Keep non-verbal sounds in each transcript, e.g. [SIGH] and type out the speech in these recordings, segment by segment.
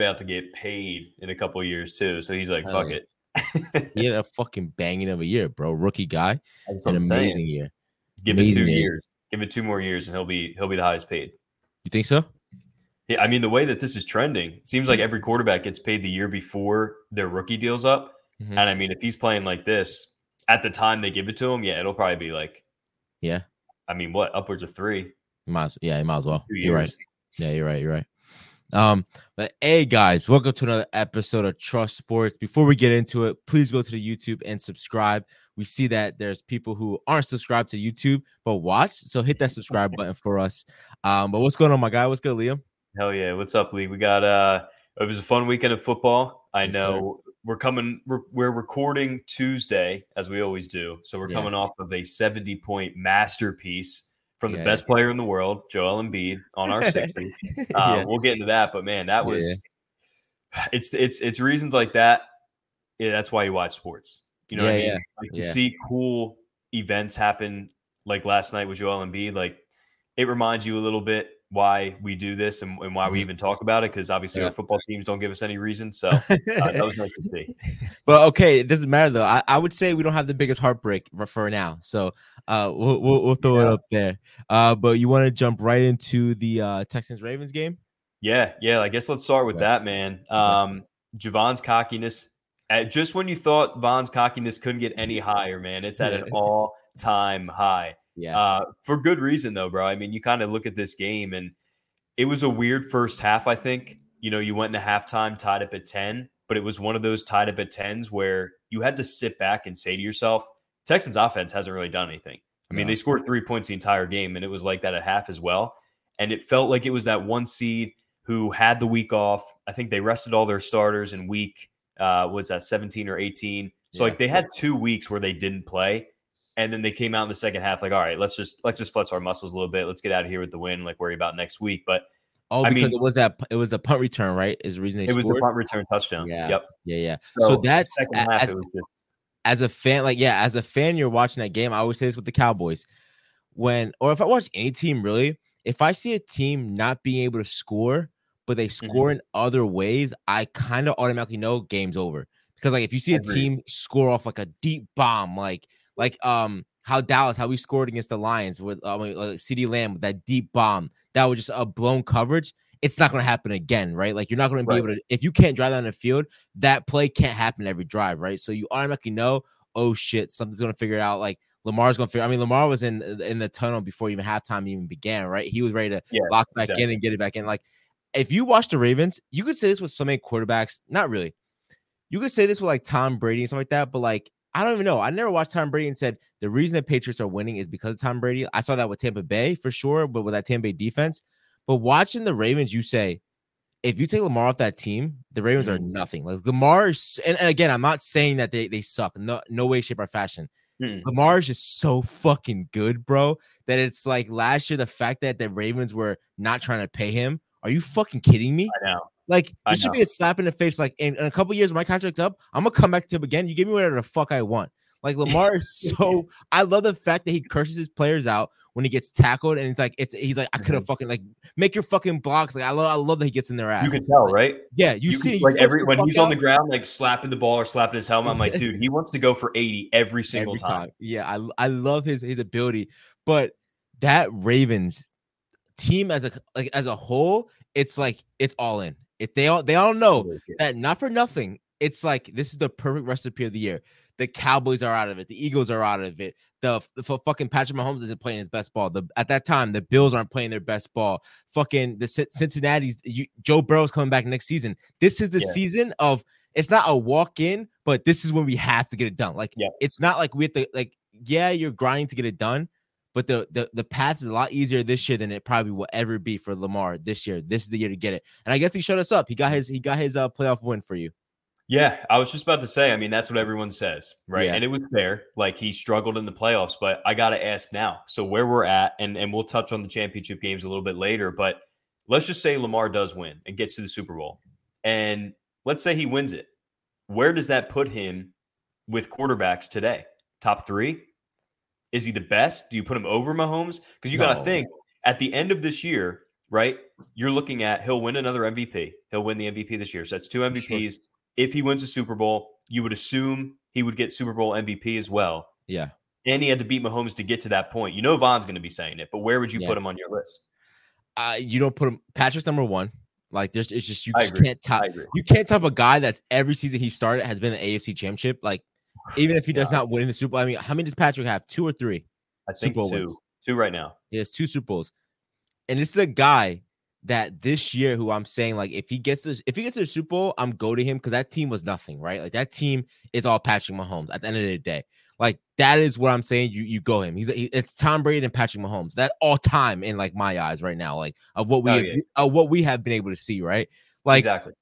about to get paid in a couple years too. So he's like, Hell fuck yeah. it. he had a fucking banging of a year, bro. Rookie guy. An amazing saying. year. Give amazing it two year. years. Give it two more years and he'll be he'll be the highest paid. You think so? Yeah, I mean the way that this is trending, seems like every quarterback gets paid the year before their rookie deals up. Mm-hmm. And I mean, if he's playing like this at the time they give it to him, yeah, it'll probably be like, yeah. I mean, what upwards of three? Might, yeah, you might as well. You're right. Yeah, you're right. You're right. Um, but hey guys, welcome to another episode of Trust Sports. Before we get into it, please go to the YouTube and subscribe. We see that there's people who aren't subscribed to YouTube but watch, so hit that subscribe button for us. Um, but what's going on, my guy? What's good, Liam? Hell yeah, what's up, Lee? We got uh, it was a fun weekend of football. I yes, know sir. we're coming. We're, we're recording Tuesday as we always do, so we're yeah. coming off of a 70 point masterpiece from the yeah. best player in the world, Joel Embiid, on our [LAUGHS] 60. [LAUGHS] uh, yeah. We'll get into that, but man, that was yeah. [SIGHS] it's it's it's reasons like that. Yeah, that's why you watch sports. You know what I mean? Like to see cool events happen, like last night with Joel Embiid, like it reminds you a little bit why we do this and, and why we mm-hmm. even talk about it because obviously yeah. our football teams don't give us any reason. So uh, that was nice to see. [LAUGHS] But okay, it doesn't matter though. I, I, would say we don't have the biggest heartbreak for now. So uh, we'll, we'll, we'll throw yeah. it up there. Uh, but you want to jump right into the uh, Texans Ravens game? Yeah, yeah. I guess let's start with that, man. Um, Javon's cockiness. just when you thought Von's cockiness couldn't get any [LAUGHS] higher, man, it's at an all time high. Yeah. Uh, for good reason, though, bro. I mean, you kind of look at this game and it was a weird first half, I think. You know, you went into halftime tied up at 10, but it was one of those tied up at 10s where you had to sit back and say to yourself, Texans offense hasn't really done anything. I mean, no. they scored three points the entire game, and it was like that at half as well. And it felt like it was that one seed who had the week off. I think they rested all their starters in week, uh, was that 17 or 18? So, yeah. like, they had two weeks where they didn't play and then they came out in the second half like all right let's just let's just flex our muscles a little bit. Let's get out of here with the win like worry about next week. But oh I because mean, it was that it was a punt return right is the reason they it was the punt return touchdown. Yeah. Yep. Yeah yeah. So, so that's as, just... as a fan like yeah as a fan you're watching that game i always say this with the cowboys. When or if i watch any team really if i see a team not being able to score but they mm-hmm. score mm-hmm. in other ways i kind of automatically know game's over. Because like if you see a team score off like a deep bomb like like um how Dallas, how we scored against the Lions with uh, CeeDee Lamb with that deep bomb that was just a blown coverage. It's not going to happen again, right? Like you're not going to be able to if you can't drive down the field, that play can't happen every drive, right? So you automatically know, oh shit, something's going to figure it out. Like Lamar's going to figure. I mean, Lamar was in in the tunnel before even halftime even began, right? He was ready to yeah, lock back exactly. in and get it back in. Like if you watch the Ravens, you could say this with so many quarterbacks. Not really. You could say this with like Tom Brady and stuff like that, but like I don't even know. I never watched Tom Brady and said the reason the Patriots are winning is because of Tom Brady. I saw that with Tampa Bay for sure, but with that Tampa Bay defense. But watching the Ravens, you say, if you take Lamar off that team, the Ravens mm-hmm. are nothing. Like Lamar, is, and, and, again, I'm not saying that they, they suck. No, no way, shape, or fashion. Mm-hmm. Lamar is just so fucking good, bro, that it's like last year, the fact that the Ravens were not trying to pay him. Are you fucking kidding me? I know. Like this should be a slap in the face. Like in, in a couple years, my contract's up. I'm gonna come back to him again. You give me whatever the fuck I want. Like Lamar is [LAUGHS] so. I love the fact that he curses his players out when he gets tackled, and it's like it's. He's like, I could have mm-hmm. fucking like make your fucking blocks. Like I love, I love that he gets in their ass. You can tell, right? Yeah, you, you see, can, like every when he's out. on the ground, like slapping the ball or slapping his helmet. I'm like, [LAUGHS] dude, he wants to go for 80 every single every time. time. Yeah, I I love his his ability, but that Ravens team as a like as a whole, it's like it's all in. If they all they all know that not for nothing, it's like this is the perfect recipe of the year. The Cowboys are out of it. The Eagles are out of it. The, the fucking Patrick Mahomes isn't playing his best ball. The at that time the Bills aren't playing their best ball. Fucking the Cincinnati's you, Joe Burrow's coming back next season. This is the yeah. season of it's not a walk in, but this is when we have to get it done. Like yeah. it's not like we have to like yeah you're grinding to get it done, but the, the the path is a lot easier this year than it probably will ever be for Lamar this year. This is the year to get it, and I guess he showed us up. He got his he got his uh, playoff win for you. Yeah, I was just about to say. I mean, that's what everyone says, right? Yeah. And it was fair. Like he struggled in the playoffs, but I got to ask now. So where we're at, and and we'll touch on the championship games a little bit later. But let's just say Lamar does win and gets to the Super Bowl, and let's say he wins it. Where does that put him with quarterbacks today? Top three? Is he the best? Do you put him over Mahomes? Because you got to think at the end of this year, right? You're looking at he'll win another MVP. He'll win the MVP this year. So that's two MVPs. Sure. If he wins a Super Bowl, you would assume he would get Super Bowl MVP as well. Yeah. And he had to beat Mahomes to get to that point. You know Von's going to be saying it, but where would you yeah. put him on your list? Uh, you don't put him Patrick's number one. Like there's it's just you just can't top you can't top a guy that's every season he started has been the AFC championship. Like even if he does not win the Super Bowl, I mean, how many does Patrick have? Two or three? I think Super Bowl two. Wins. Two right now. He has two Super Bowls. And this is a guy that this year who I'm saying like if he gets this if he gets to the Super Bowl, I'm go to him because that team was nothing, right? Like that team is all Patrick Mahomes at the end of the day. Like that is what I'm saying. You you go him. He's he, it's Tom Brady and Patrick Mahomes. That all time in like my eyes right now, like of what we oh, yeah. of what we have been able to see, right? Like exactly.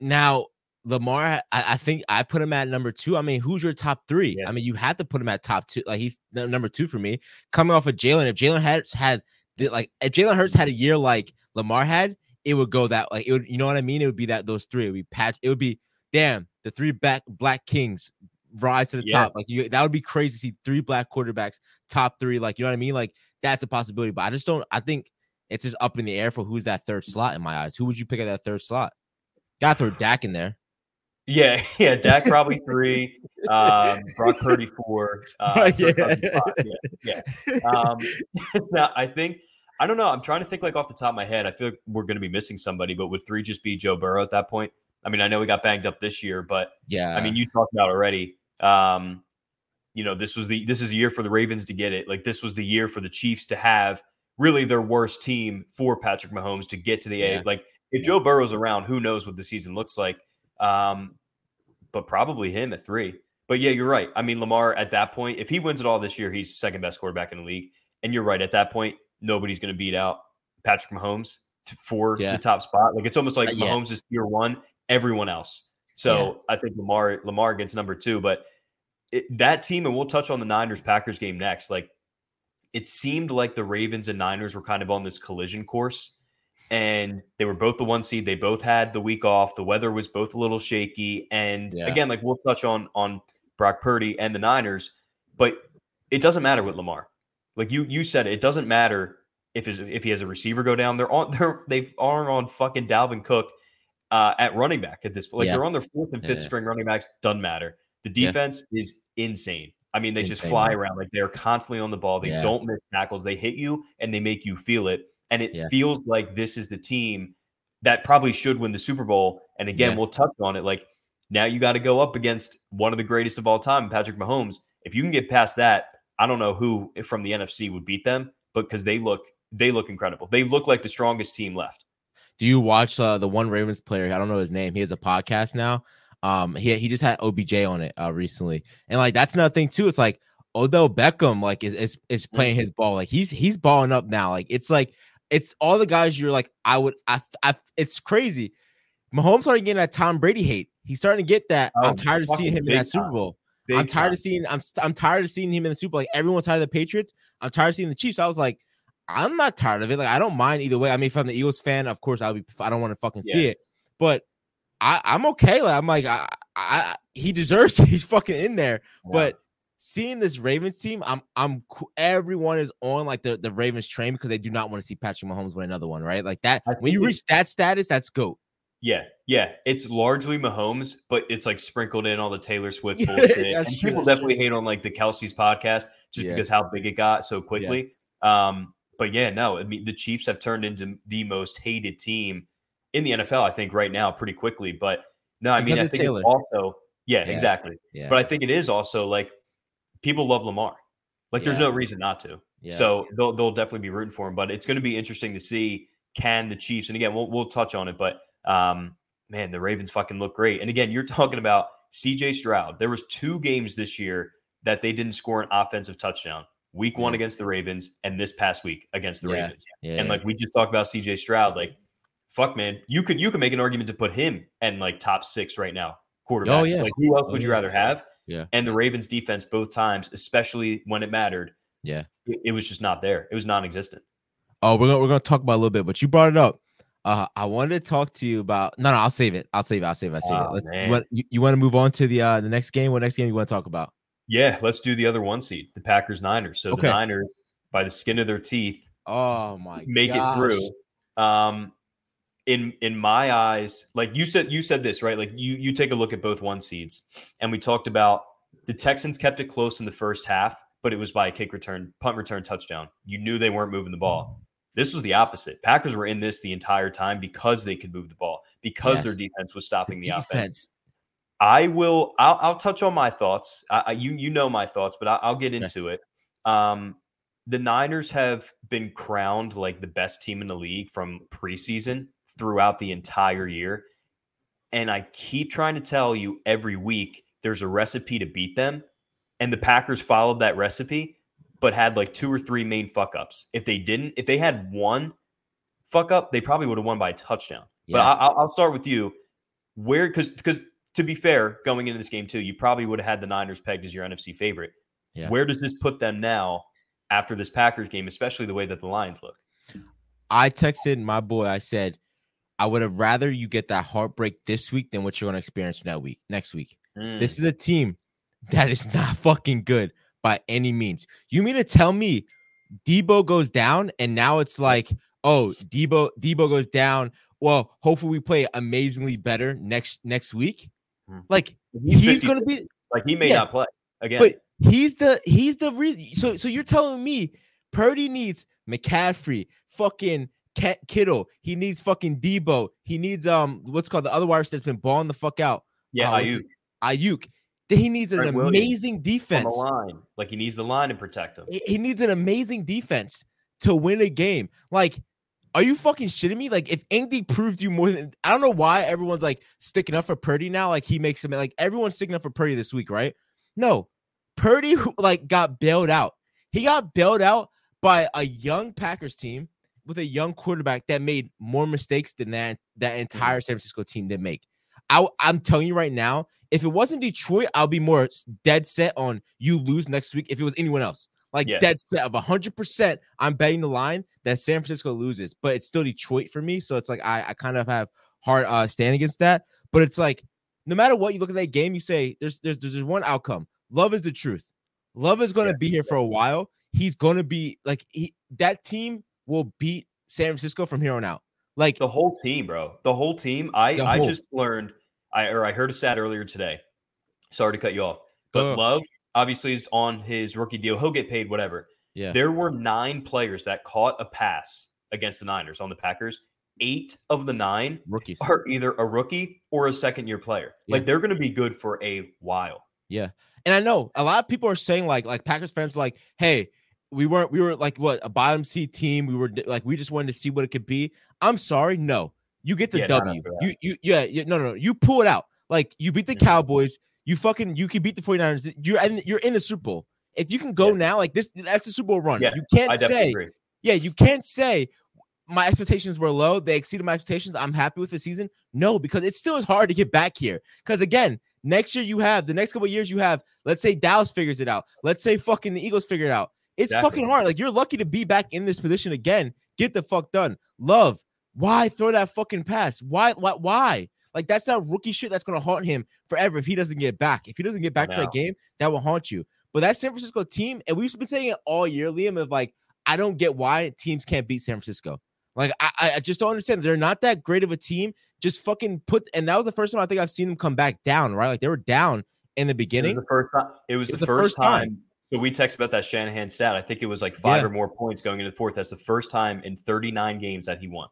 Now Lamar, I, I, think I put him at number two. I mean, who's your top three? Yeah. I mean, you have to put him at top two. Like he's number two for me. Coming off of Jalen, if Jalen Hurts had like if Jalen Hurts had a year like Lamar had, it would go that like it would. You know what I mean? It would be that those three. It would be patch. It would be damn the three back black kings rise to the yeah. top. Like you, that would be crazy to see three black quarterbacks top three. Like you know what I mean? Like that's a possibility. But I just don't. I think it's just up in the air for who's that third slot in my eyes. Who would you pick at that third slot? Got to throw Dak in there. Yeah, [LAUGHS] yeah, Dak probably three, [LAUGHS] um, Brock Purdy four. [LAUGHS] Uh, yeah. yeah, yeah. Um, now I think I don't know. I'm trying to think like off the top of my head. I feel like we're going to be missing somebody, but would three just be Joe Burrow at that point? I mean, I know we got banged up this year, but yeah, I mean, you talked about already. Um, you know, this was the this is a year for the Ravens to get it. Like this was the year for the Chiefs to have really their worst team for Patrick Mahomes to get to the yeah. A. Like if Joe Burrow's around, who knows what the season looks like. Um, but probably him at three. But yeah, you're right. I mean, Lamar at that point, if he wins it all this year, he's second best quarterback in the league. And you're right. At that point, nobody's going to beat out Patrick Mahomes for yeah. the top spot. Like it's almost like yeah. Mahomes is tier one, everyone else. So yeah. I think Lamar Lamar gets number two. But it, that team, and we'll touch on the Niners Packers game next. Like it seemed like the Ravens and Niners were kind of on this collision course and they were both the one seed. They both had the week off. The weather was both a little shaky, and yeah. again, like we'll touch on on Brock Purdy and the Niners, but it doesn't matter with Lamar. Like you you said, it, it doesn't matter if his, if he has a receiver go down. They're on [LAUGHS] they're they are on fucking Dalvin Cook uh, at running back at this point. Like yeah. they're on their fourth and fifth yeah. string running backs. Doesn't matter. The defense is insane. I mean, they insane, just fly around like they're constantly on the ball. They don't miss tackles. They hit you and they make you feel it. And it yeah. feels like this is the team that probably should win the Super Bowl. And again, yeah. we'll touch on it. Like now you got to go up against one of the greatest of all time, Patrick Mahomes. If you can get past that, I don't know who from the NFC would beat them, but because they look they look incredible. They look like the strongest team left. Do you watch uh, the one Ravens player? I don't know his name. He has a podcast now. Um, he he just had OBJ on it uh, recently, and like that's another thing too. It's like Odell Beckham like is is, is playing his ball. Like he's he's balling up now. Like it's like it's all the guys you're like, I would, I, I it's crazy. Mahomes starting getting that Tom Brady hate. He's starting to get that. Oh, I'm tired of seeing him in that Super Bowl. I'm tired time. of seeing. I'm I'm tired of seeing him in the Super Bowl. Like everyone's tired of the Patriots. I'm tired of seeing the Chiefs. I was like, I'm not tired of it. Like I don't mind either way. I mean, if I'm the Eagles fan, of course I'll be. I don't want to fucking yeah. see it, but I I'm okay. Like I'm like I, I he deserves. [LAUGHS] It. He's fucking in there, but seeing this Ravens team, I'm I'm everyone is on like the, the Ravens train because they do not want to see Patrick Mahomes win another one, right? Like that when you reach that status, that's goat. Yeah, yeah. It's largely Mahomes, but it's like sprinkled in all the Taylor Swift [LAUGHS] bullshit. and true, people definitely hate on like the Kelce's podcast just yeah. because how big it got so quickly. Yeah. Um, but yeah, no, I mean the Chiefs have turned into the most hated team in the NFL, I think, right now, pretty quickly. But no, I because mean, I think Taylor. it's also yeah, yeah, exactly. Yeah. But I think it is also like people love Lamar. Like, yeah. there's no reason not to. Yeah. So they'll they'll definitely be rooting for him. But it's going to be interesting to see can the Chiefs. And again, we'll we'll touch on it. But um, man, the Ravens fucking look great. And again, you're [LAUGHS] talking about C.J. Stroud. There was two games this year that they didn't score an offensive touchdown. Week one against the Ravens, and this past week against the yeah. Ravens. Yeah, and like we just talked about C.J. Stroud, like fuck, man, you could you could make an argument to put him and like top six right now quarterbacks. Oh, yeah. Like who else oh, would you rather have? Yeah. And the Ravens defense both times, especially when it mattered. Yeah. It, it was just not there. It was non-existent. Oh, we're gonna we're gonna talk about a little bit, but you brought it up. Uh, I wanted to talk to you about. No, no, I'll save it. I'll save it. I'll save it. I'll save oh, it. Let's. You want, you, you want to move on to the uh the next game? What next game you want to talk about? Yeah, let's do the other one seed, the Packers Niners. So okay. the Niners, by the skin of their teeth, Oh my make gosh. it through. Um in in my eyes, like you said you said this, right? Like you you take a look at both one seeds and we talked about the Texans kept it close in the first half, but it was by a kick return, punt return touchdown. You knew they weren't moving the ball. This was the opposite. Packers were in this the entire time because they could move the ball, because yes. their defense was stopping the, the offense. I will. I'll, I'll, touch on my thoughts. I, I, you you know my thoughts, but I, will get into okay. it. Um, the Niners have been crowned like the best team in the league from preseason throughout the entire year, and I keep trying to tell you every week there's a recipe to beat them, and the Packers followed that recipe but had like two or three main fuck ups. If they didn't, if they had one fuck up, they probably would have won by a touchdown. Yeah. But I, will start with you. Where, because because to be fair, going into this game too, you probably would have had the Niners pegged as your NFC favorite. Yeah. Where does this put them now after this Packers game, especially the way that the Lions look? I texted my boy. I said, I would have rather you get that heartbreak this week than what you're going to experience next week. Next week, mm. this is a team that is [LAUGHS] not fucking good by any means. You mean to tell me Deebo goes down and now it's like, oh, Deebo Deebo goes down. Well, hopefully we play amazingly better next next week. Hmm. Like he's, he's going to be like he may yeah, not play again. But he's the he's the reason. So so you're telling me Purdy needs McCaffrey, fucking Kittle. He needs fucking Deebo. He needs um what's called the other wire that's been balling the fuck out. Yeah, uh, Aiyuk. Ayuk he needs an Trent amazing Williams defense. line. Like he needs the line to protect him. He needs an amazing defense to win a game. Like, are you fucking shitting me? Like, if Indy proved you more than I don't know why everyone's like sticking up for Purdy now. Like he makes him like everyone's sticking up for Purdy this week, right? No, Purdy like got bailed out. He got bailed out by a young Packers team with a young quarterback that made more mistakes than that that entire San Francisco team did make. I, I'm telling you right now, if it wasn't Detroit, I'll be more dead set on you lose next week. If it was anyone else, like yeah. dead set of hundred percent, I'm betting the line that San Francisco loses, but it's still Detroit for me. So it's like I, I kind of have hard uh stand against that. But it's like no matter what you look at that game, you say there's there's there's one outcome. Love is the truth. Love is going to yeah. be here for a while. He's going to be like he that team will beat San Francisco from here on out. Like the whole team, bro. The whole team. I I just learned I or I heard a stat earlier today. Sorry to cut you off, but Love obviously is on his rookie deal. He'll get paid whatever. Yeah. There were nine players that caught a pass against the Niners on the Packers. Eight of the nine rookies are either a rookie or a second year player. Yeah. Like they're going to be good for a while. Yeah. And I know a lot of people are saying like like Packers fans like, "Hey, we weren't we were like what, a bottom seed team. We were like we just wanted to see what it could be." I'm sorry. No. You get the yeah, W. You you yeah, yeah, no, no, you pull it out. Like you beat the mm-hmm. Cowboys, you fucking you can beat the 49ers. You're in, you're in the Super Bowl. If you can go yeah. now, like this, that's a Super Bowl run. Yeah, you can't say, agree. yeah, you can't say my expectations were low. They exceeded my expectations. I'm happy with the season. No, because it still is hard to get back here. Because again, next year you have the next couple years you have. Let's say Dallas figures it out. Let's say fucking the Eagles figure it out. It's fucking hard. Like you're lucky to be back in this position again. Get the fuck done. Love why throw that fucking pass? Why? Why? Why? Like that's that rookie shit that's gonna haunt him forever if he doesn't get back. If he doesn't get back to that game, that will haunt you. But that San Francisco team, and we've been saying it all year, Liam, of like, I don't get why teams can't beat San Francisco. Like, I, I just don't understand. They're not that great of a team. Just fucking put, and that was the first time I think I've seen them come back down, right? Like they were down in the beginning. It was the first time. It was, the, first time. So we text about that Shanahan stat. I think it was like five yeah. or more points going into the fourth. That's the first time in 39 games that he won.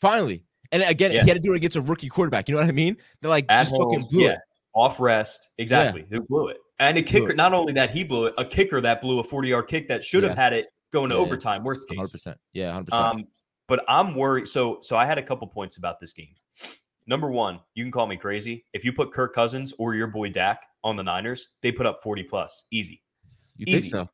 Finally. And again, yeah. he had to do it against a rookie quarterback. You know what I mean? They're like At just home, fucking blew yeah. it. Off rest. Exactly. Who blew it? And a kicker, not only that he blew it, a kicker that blew a 40 yard kick that should have had it going to overtime. Worst case. 100%. Yeah, 100%. Um, but I'm worried. So, so I had a couple points about this game. Number one, you can call me crazy. If you put Kirk Cousins or your boy Dak on the Niners, they put up 40 plus. Easy. You Easy. think so?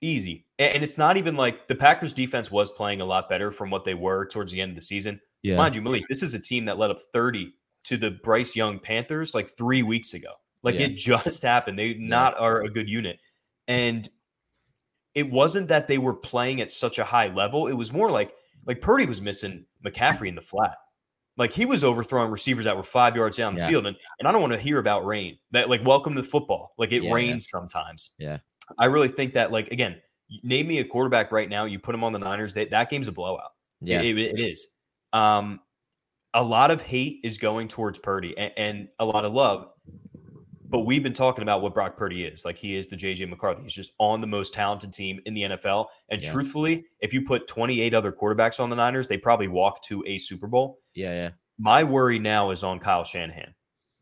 Easy. And it's not even like the Packers defense was playing a lot better from what they were towards the end of the season. Yeah. Mind you, Malik, this is a team that led up 30 to the Bryce Young Panthers like three weeks ago. Like yeah. it just happened. They yeah. not are a good unit. And it wasn't that they were playing at such a high level. It was more like like Purdy was missing McCaffrey in the flat. Like he was overthrowing receivers that were five yards down the field. And, and I don't want to hear about rain. That like welcome to football. Like it rains sometimes. Yeah. I really think that like again, name me a quarterback right now. You put him on the Niners. They, that game's a blowout. Yeah, it, it, it is. Um, a lot of hate is going towards Purdy and, and, a lot of love. But we've been talking about what Brock Purdy is. Like he is the JJ McCarthy. He's just on the most talented team in the NFL. And yeah. truthfully, if you put 28 other quarterbacks on the Niners, they probably walk to a Super Bowl. Yeah, yeah. My worry now is on Kyle Shanahan.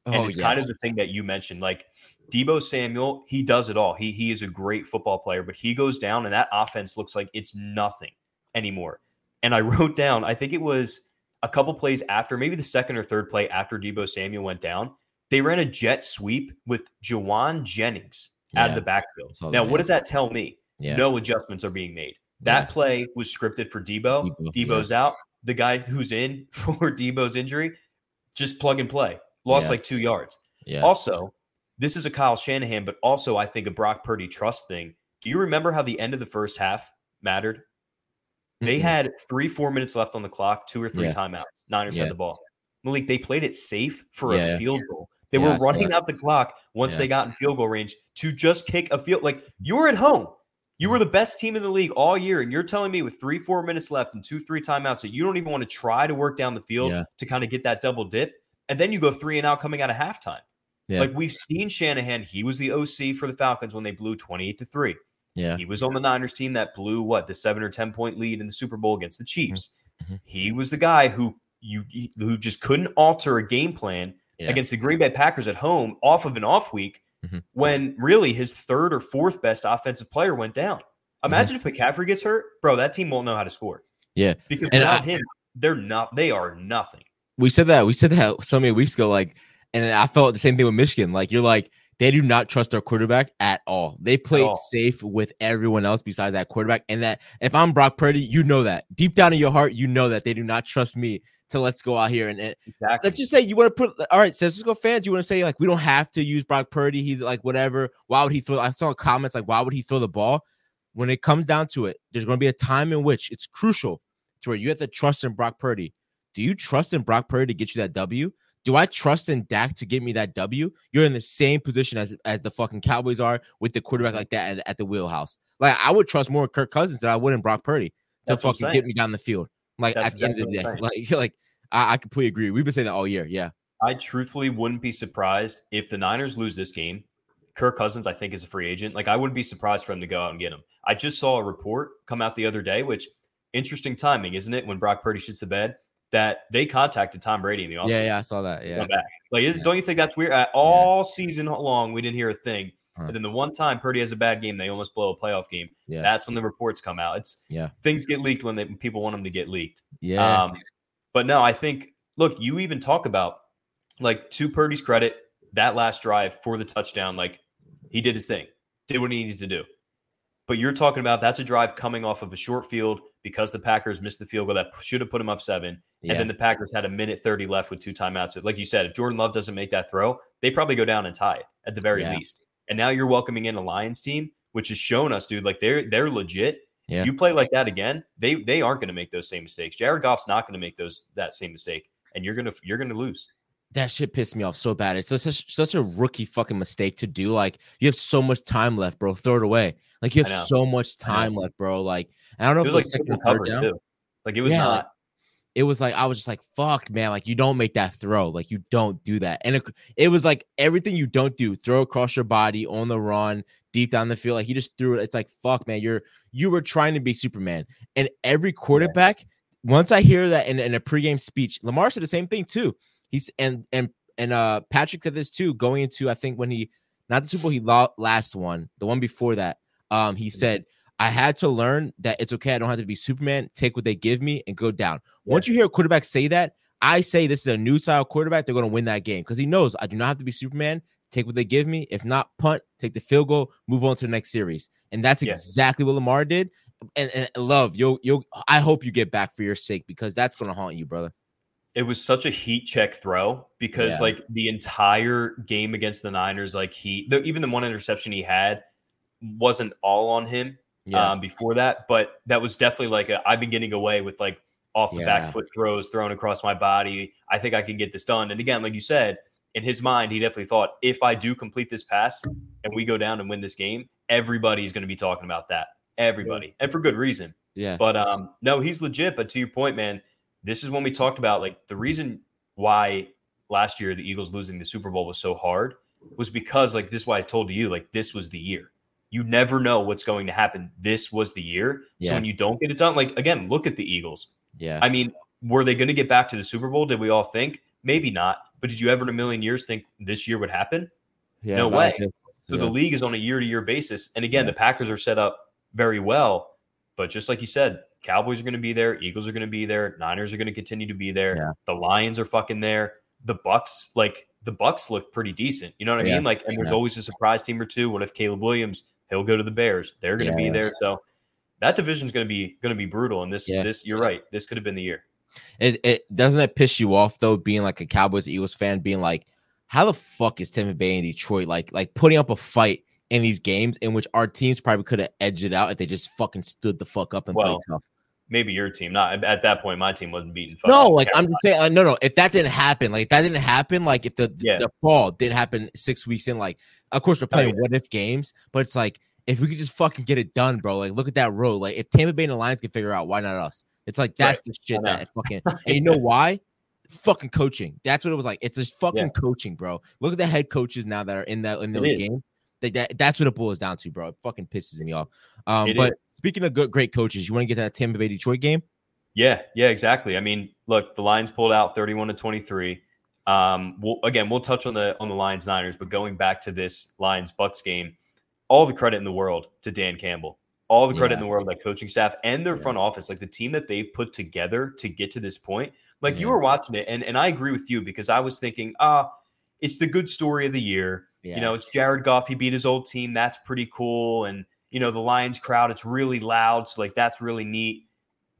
Oh, and it's yeah. kind of the thing that you mentioned. Like Deebo Samuel, he does it all. He he is a great football player, but he goes down and that offense looks like it's nothing anymore. And I [LAUGHS] wrote down, I think it was a couple plays after, maybe the second or third play after Deebo Samuel went down, they ran a jet sweep with Jauan Jennings yeah. out of the backfield. Now, what does that tell me? Yeah. No adjustments are being made. That yeah. play was scripted for Debo. Deebo Deebo's out. The guy who's in [LAUGHS] for Deebo's injury, just plug and play. Lost like two yards. Also, this is a Kyle Shanahan, but also I think a Brock Purdy trust thing. Do you remember how the end of the first half mattered? They mm-hmm. had three, four minutes left on the clock, two or three yeah. timeouts. Niners yeah. had the ball. Malik, they played it safe for yeah. a field goal. They were running out the clock once they got in field goal range to just kick a field. Like you were at home. You were the best team in the league all year, and you're telling me with three, four minutes left and two, three timeouts that you don't even want to try to work down the field to kind of get that double dip, and then you go three and out coming out of halftime. Like we've seen Shanahan, he was the OC for the Falcons when they blew 28 to 3. Yeah. He was on the Niners team that blew what the seven or 10 point lead in the Super Bowl against the Chiefs. Mm-hmm. He was the guy who you who just couldn't alter a game plan yeah. against the Green Bay Packers at home off of an off week mm-hmm. when really his third or fourth best offensive player went down. Mm-hmm. Imagine mm-hmm. if McCaffrey gets hurt, bro, that team won't know how to score. Yeah. Because and without I, him, they're not they are nothing. We said that. We said that so many weeks ago like and I felt the same thing with Michigan. Like you're like they do not trust their quarterback at all. They played all. safe with everyone else besides that quarterback. And that if I'm Brock Purdy, you know that deep down in your heart, you know that they do not trust me to let's go out here and, and exactly. let's just say you want to put all right, San Francisco fans, you want to say like we don't have to use Brock Purdy. He's like whatever. Why would he throw? I saw comments like why would he throw the ball? When it comes down to it, there's going to be a time in which it's crucial to where you have to trust in Brock Purdy. Do you trust in Brock Purdy to get you that W? Do I trust in Dak to get me that W? You're in the same position as as the fucking Cowboys are with the quarterback like that at, at the wheelhouse. Like I would trust more Kirk Cousins than I would in Brock Purdy to That's fucking get me down the field. Like That's at the exactly end of the day, [LAUGHS] like like I, I completely agree. We've been saying that all year. Yeah. I truthfully wouldn't be surprised if the Niners lose this game. Kirk Cousins, I think, is a free agent. Like I wouldn't be surprised for him to go out and get him. I just saw a report come out the other day, which interesting timing, isn't it? When Brock Purdy shits the bed that they contacted Tom Brady in the offseason. Yeah, yeah, I saw that. Yeah. Like, is, yeah. don't you think that's weird? all yeah. season long, we didn't hear a thing. And then the one time Purdy has a bad game, they almost blow a playoff game. Yeah. That's when the reports come out. It's yeah, things get leaked when, they, when people want them to get leaked. Yeah. Um, but no, I think look, you even talk about like to Purdy's credit, that last drive for the touchdown, like he did his thing, did what he needed to do. But you're talking about that's a drive coming off of a short field because the Packers missed the field goal that should have put him up seven. Yeah. And then the Packers had a minute 30 left with two timeouts. Like you said, if Jordan Love doesn't make that throw, they probably go down and tie it at the very yeah. least. And now you're welcoming in a Lions team, which has shown us, dude, like they're they're legit. Yeah. You play like that again, they they aren't going to make those same mistakes. Jared Goff's not going to make those that same mistake, and you're gonna you're gonna lose. That shit pissed me off so bad. It's such such a rookie fucking mistake to do. Like you have so much time left, bro. Throw it away. Like you have so much time left, bro. Like I don't know it if it was like second third down. Too. Like it was yeah, not it was like I was just like, "Fuck, man! Like you don't make that throw. Like you don't do that." And it, it was like everything you don't do: throw across your body on the run, deep down the field. Like he just threw it. It's like, "Fuck, man! You're you were trying to be Superman." And every quarterback, yeah. once I hear that in, in a pregame speech, Lamar said the same thing too. He's and and and uh Patrick said this too, going into I think when he not the Super Bowl he lost last one, the one before that. Um, he said. I had to learn that it's okay. I don't have to be Superman. Take what they give me and go down. Yeah. Once you hear a quarterback say that, I say this is a new style quarterback. They're going to win that game because he knows I do not have to be Superman. Take what they give me. If not, punt, take the field goal, move on to the next series. And that's yeah. exactly what Lamar did. And, and love, you'll, you'll, I hope you get back for your sake because that's going to haunt you, brother. It was such a heat check throw because, yeah. like, the entire game against the Niners, like, he, even the one interception he had wasn't all on him yeah. um, before that, but that was definitely like i have been getting away with like off the yeah. back foot throws thrown across my body. I think I can get this done. And again, like you said, in his mind, he definitely thought if I do complete this pass and we go down and win this game, everybody's going to be talking about that. everybody, and for good reason. Yeah. But um, no, he's legit. But to your point, man, this is when we talked about like the reason why last year the Eagles losing the Super Bowl was so hard was because like this is why I told you like this was the year. You never know what's going to happen. This was the year. Yeah. So when you don't get it done, like again, look at the Eagles. Yeah. I mean, were they going to get back to the Super Bowl? Did we all think? Maybe not. But did you ever in a million years think this year would happen? yeah no way. So Yeah. the league is on a year to year basis. And again, the Packers are set up very well. But just like you said, Cowboys are going to be there, Eagles are going to be there, Niners are going to continue to be there. The Lions are fucking there. The Bucks, like the Bucks look pretty decent. You know what I mean? Like, and there's always a surprise team or two. What if Caleb Williams, he'll go to the Bears. They're going to Yeah, be there. So that division's going to be going to be brutal. And this Yeah. this you're right. This could have been the year. It, it doesn't it piss you off though, being like a Cowboys Eagles fan, being like, how the fuck is Tampa Bay and Detroit like like putting up a fight in these games in which our teams probably could have edged it out if they just fucking stood the fuck up and Well, played tough. Maybe your team. Not at that point, my team wasn't beating. No, like I'm just saying, uh, no, no. If that didn't happen, like if that didn't happen, like if the Yeah. the fall didn't happen six weeks in, like of course we're Oh, playing yeah. what if games, but it's like if we could just fucking get it done, bro. Like look at that road. Like if Tampa Bay and the Lions can figure out, why not us? It's like that's Right. the shit that fucking. [LAUGHS] and you know why? Fucking coaching. That's what it was like. It's just fucking Yeah. coaching, bro. Look at the head coaches now that are in that in those games. Like that, that's what it boils down to, bro. It fucking pisses me off. Um, but is. speaking of good, great coaches, you want to get to that Tampa Bay Detroit game? Yeah, yeah, exactly. I mean, look, the Lions pulled out 31 to 23. Um, we'll, again, we'll touch on the on the Lions Niners, but going back to this Lions Bucks game, all the credit in the world to Dan Campbell. All the credit Yeah. in the world, like coaching staff and their Yeah. front office, like the team that they've put together to get to this point. Like you were watching it, and and I agree with you because I was thinking, ah, it's the good story of the year. Yeah. You know, it's Jared Goff. He beat his old team. That's pretty cool. And, you know, the Lions crowd, it's really loud. So, like, that's really neat.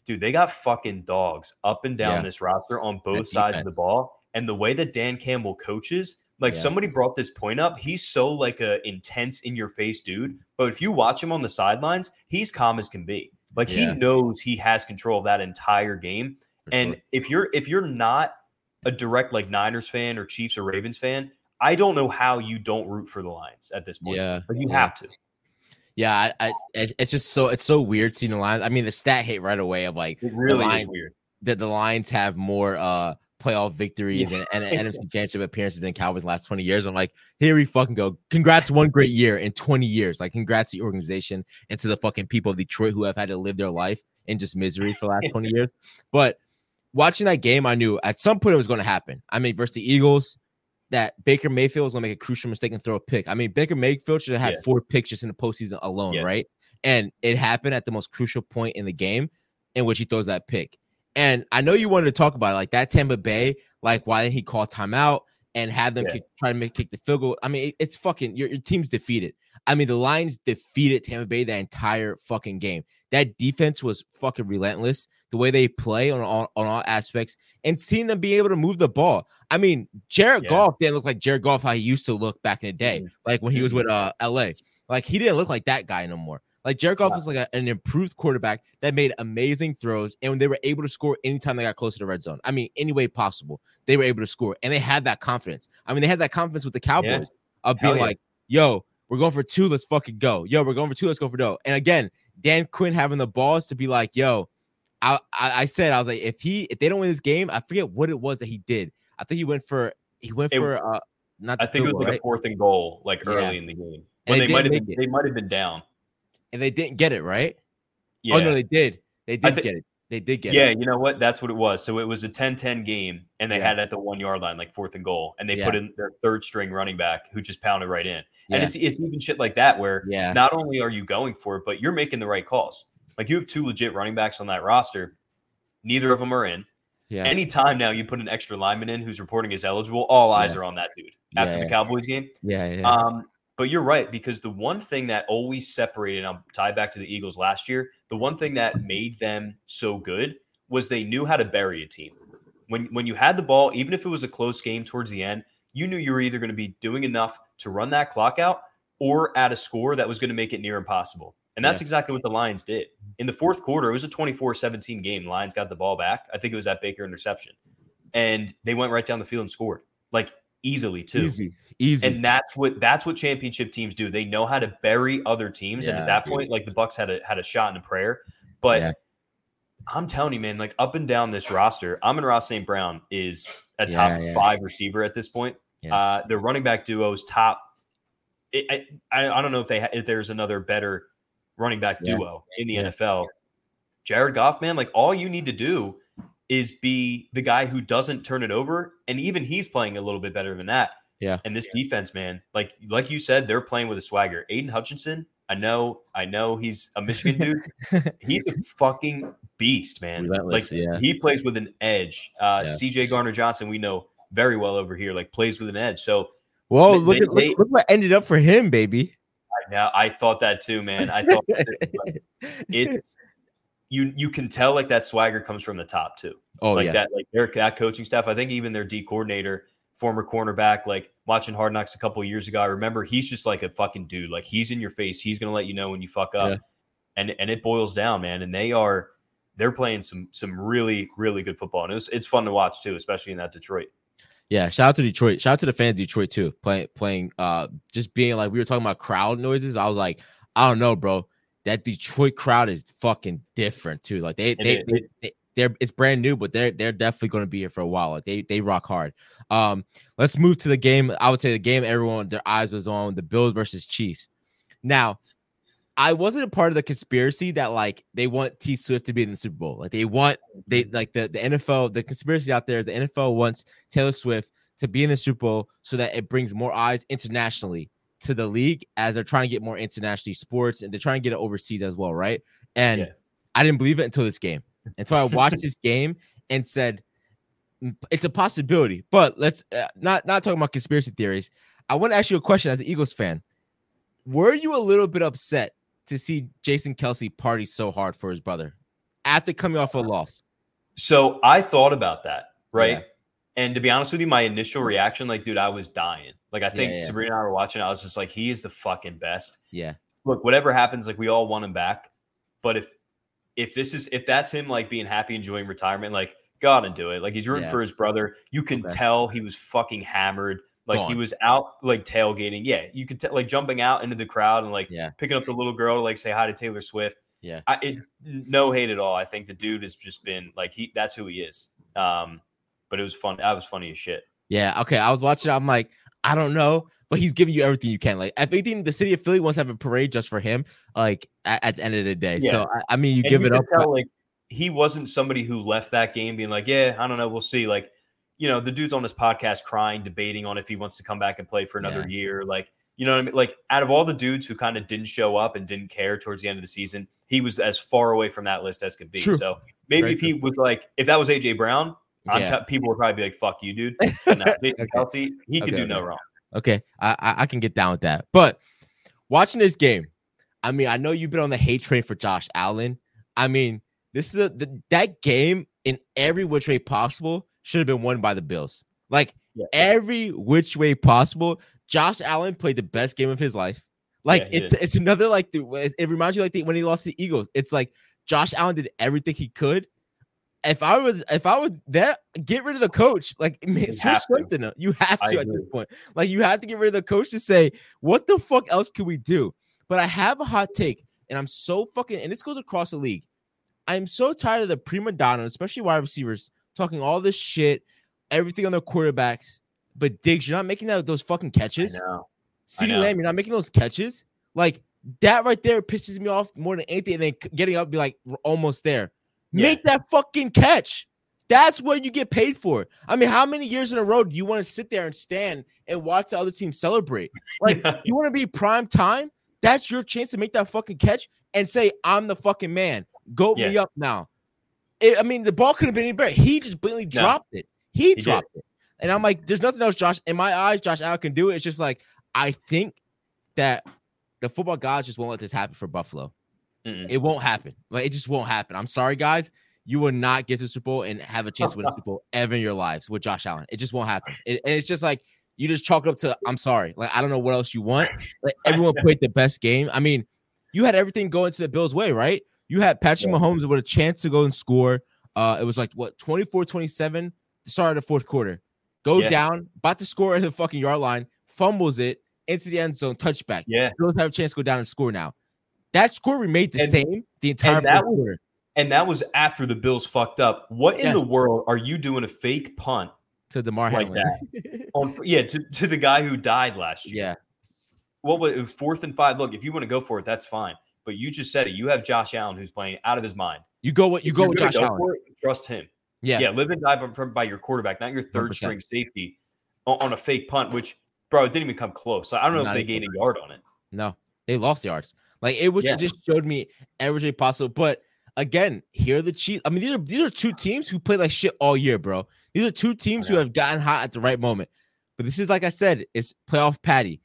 Dude, they got fucking dogs up and down Yeah. this roster on both sides of the ball. And the way that Dan Campbell coaches, like, Yeah. somebody brought this point up. He's so, like, a intense, in your face dude. But if you watch him on the sidelines, he's calm as can be. Like, Yeah. he knows he has control of that entire game. for And sure. if you're if you're not a direct like Niners fan or Chiefs or Ravens fan, I don't know how you don't root for the Lions at this point. yeah, Like you yeah. have to. Yeah, I, I it's just so it's so weird seeing the Lions. I mean, the stat hit right away of like It really Lions- is weird. that the Lions have more uh playoff victories and, and [LAUGHS] NFC championship appearances than Cowboys last 20 years. I'm like, here we fucking go. Congrats, one great year in 20 years. Like, congrats to the organization and to the fucking people of Detroit who have had to live their life in just misery for the last 20 [LAUGHS] years. But watching that game, I knew at some point it was going to happen. I mean, versus the Eagles, that Baker Mayfield was going to make a crucial mistake and throw a pick. I mean, Baker Mayfield should have had Yeah. four picks just in the postseason alone, Yeah. right? And it happened at the most crucial point in the game in which he throws that pick. And I know you wanted to talk about it, like that Tampa Bay, like why didn't he call timeout and have them Yeah. kick, try to make kick the field goal? I mean, it- it's fucking your, your team's defeated. I mean, the Lions defeated Tampa Bay that entire fucking game. That defense was fucking relentless. The way they play on all, on all aspects, and seeing them be able to move the ball. I mean, Jared Yeah. Goff didn't look like Jared Goff how he used to look back in the day, like when he was with uh LA. Like he didn't look like that guy no more. Like Jared Goff Yeah. is like a- an improved quarterback that made amazing throws, and they were able to score anytime they got close to the red zone. I mean, any way possible, they were able to score, and they had that confidence. I mean, they had that confidence with the Cowboys of being yeah. like, "Yo, we're going for two, let's fucking go. Yo, we're going for two, let's go for dough." And again, Dan Quinn having the balls to be like, "Yo." I, I I said I was like if he if they don't win this game I forget what it was that he did I think he went for he went It- for uh not I think it was goal, like right? a fourth and goal, like Yeah. early in the game. When they they might have been they might have been down. And they didn't get it right Yeah. oh no they did they did thi- get it they did get yeah, it Yeah, you know what? That's what it was. So it was a 10-10 game, and they Yeah. had it at the one yard line, like fourth and goal, and they Yeah. put in their third string running back who just pounded right in. And it's it's even shit like that where yeah not only are you going for it, but you're making the right calls. Like you have two legit running backs on that roster. Neither of them are in. yeah Anytime now you put an extra lineman in who's reporting is eligible, all eyes are on that dude after the Cowboys game. yeah yeah Um, but you're right because the one thing that always separated, um, I'm tied back to the Eagles last year. The one thing that made them so good was they knew how to bury a team. When when you had the ball, even if it was a close game towards the end, you knew you were either going to be doing enough to run that clock out or at a score that was going to make it near impossible. And that's Yeah. exactly what the Lions did. In the fourth quarter, it was a 24-17 game. The Lions got the ball back. I think it was that Baker interception. And they went right down the field and scored. Like easily too. Easy, easy. And that's what that's what championship teams do. They know how to bury other teams. Yeah, and at that dude. point, like the Bucks had a had a shot in a prayer. But yeah. I'm telling you, man, like up and down this roster, Amon-Ra St. Brown is a top yeah, five receiver at this point. Uh, the running back duo is top. It, I, I don't know if they if there's another better running back duo in the NFL. Jared Goff, man, like all you need to do is be the guy who doesn't turn it over, and even he's playing a little bit better than that. Yeah. And this defense, man, like like you said, they're playing with a swagger. Aidan Hutchinson, I know, I know he's a Michigan dude. [LAUGHS] he's a fucking beast, man. Relentless, like yeah. he plays with an edge. Uh, yeah. CJ Gardner Johnson, we know very well over here, like plays with an edge. So, whoa, look they, at look, look, what ended up for him, baby. I know. I thought that too, man. I thought [LAUGHS] it's you. You can tell like that swagger comes from the top too. Oh like yeah. that, like their that coaching staff. I think even their D coordinator, former cornerback, like watching Hard Knocks a couple years ago. I remember he's just like a fucking dude. Like he's in your face. He's gonna let you know when you fuck up. Yeah. And and it boils down, man. And they are they're playing some some really really good football, and it's it's fun to watch too, especially in that Detroit. Yeah, shout out to Detroit. Shout out to the fans of Detroit too. Playing playing uh just being like we were talking about crowd noises. I was like, I don't know, bro. That Detroit crowd is fucking different too. Like they they, they, they they're it's brand new, but they're they're definitely going to be here for a while. Like they they rock hard. Um, let's move to the game. I would say the game everyone their eyes was on the Bills versus Chiefs. Now, I wasn't a part of the conspiracy that like they want T Swift to be in the Super Bowl. Like they want they like the, the NFL, the conspiracy out there is the NFL wants Taylor Swift to be in the Super Bowl so that it brings more eyes internationally to the league as they're trying to get more internationally sports and they're trying to get it overseas as well, right? And yeah. I didn't believe it until this game. Until I watched this game and said it's a possibility. But let's uh, not not talking about conspiracy theories. I want to ask you a question as an Eagles fan. Were you a little bit upset to see Jason Kelce party so hard for his brother after coming off a loss? So I thought about that, right? Yeah. And to be honest with you, my initial reaction, like, dude, I was dying. Like, I think yeah, yeah. Sabrina and I were watching. I was just like, he is the fucking best. Yeah. Look, whatever happens, like, we all want him back. But if if this is if that's him like being happy, enjoying retirement, like, go out and do it. Like, he's rooting for his brother. You can okay. tell he was fucking hammered. Like he was out like tailgating. Yeah, you could tell like jumping out into the crowd and like yeah. picking up the little girl to like say hi to Taylor Swift. Yeah, I, it, no hate at all. I think the dude has just been like he. That's who he is. Um, but it was fun. That was funny as shit. Yeah. Okay. I was watching. I'm like, I don't know, but he's giving you everything you can. Like, if anything, the city of Philly wants to have a parade just for him. Like at, at the end of the day. Yeah. So I, I mean, you and give you it up. Tell, but- like he wasn't somebody who left that game being like, yeah, I don't know, we'll see. Like you know, the dude's on his podcast crying, debating on if he wants to come back and play for another yeah. year. Like, you know what I mean? Like, out of all the dudes who kind of didn't show up and didn't care towards the end of the season, he was as far away from that list as could be. True. So maybe if he was like, if that was AJ Brown, yeah. t- people would probably be like, "Fuck you, dude." [LAUGHS] No, Jason okay. Kelce, he okay, could do okay. no wrong. Okay, I, I can get down with that. But watching this game, I mean, I know you've been on the hate train for Josh Allen. I mean, this is a the, that game in every which way possible should have been won by the Bills. Like yeah. every which way possible. Josh Allen played the best game of his life. Like yeah, it's did. it's another like the, it reminds you like the, when he lost the Eagles. It's like Josh Allen did everything he could. If I was if I was that, get rid of the coach. Like [LAUGHS] switch something. up. You have to I at agree. this point. Like you have to get rid of the coach to say what the fuck else can we do. But I have a hot take, and I'm so fucking and this goes across the league. I'm so tired of the prima donna, especially wide receivers, talking all this shit, everything on their quarterbacks. But Diggs, you're not making that those fucking catches. CeeDee Lamb, you're not making those catches. Like that right there pisses me off more than anything. And then getting up, be like, we're almost there. Yeah. Make that fucking catch. That's what you get paid for. I mean, how many years in a row do you want to sit there and stand and watch the other team celebrate? [LAUGHS] Like, you want to be prime time? That's your chance to make that fucking catch and say, I'm the fucking man. Go yeah. me up now. It, I mean, the ball could have been any better. He just blatantly no. dropped it. He, he dropped did. it. And I'm like, there's nothing else, Josh. In my eyes, Josh Allen can do it. It's just like, I think that the football gods just won't let this happen for Buffalo. Mm-mm. It won't happen. Like, it just won't happen. I'm sorry, guys. You will not get to Super Bowl and have a chance to win a [LAUGHS] Super Bowl ever in your lives with Josh Allen. It just won't happen. It, and it's just like, you just chalk it up to, I'm sorry. Like, I don't know what else you want. Like, [LAUGHS] everyone played the best game. I mean, you had everything going to the Bills' way, right? You had Patrick yeah. Mahomes with a chance to go and score. Uh, it was like what 24 27, the start of the fourth quarter. go yeah. down, about to score at the fucking yard line, fumbles it into the end zone, touchback. Yeah, Bills have a chance to go down and score now. That score remained the and, same the entire and that quarter. Was, and that was after the Bills fucked up. What yes. in the world are you doing a fake punt to Damar like Hamlin. that? [LAUGHS] On, yeah, to, to the guy who died last year. Yeah. What was it? Fourth and five. Look, if you want to go for it, that's fine. But you just said it. You have Josh Allen who's playing out of his mind. You go what you go with Josh go Allen. It, trust him. Yeah, yeah. Live and die by, by your quarterback, not your 3rd string safety on, a fake punt. Which, bro, it didn't even come close. I don't know not if they gained a yard on it. No, they lost yards. Like it was yeah. just showed me everything possible. But again, here are the Chiefs. I mean, these are these are two teams who play like shit all year, bro. These are two teams who have gotten hot at the right moment. But this is like I said, it's playoff Patty.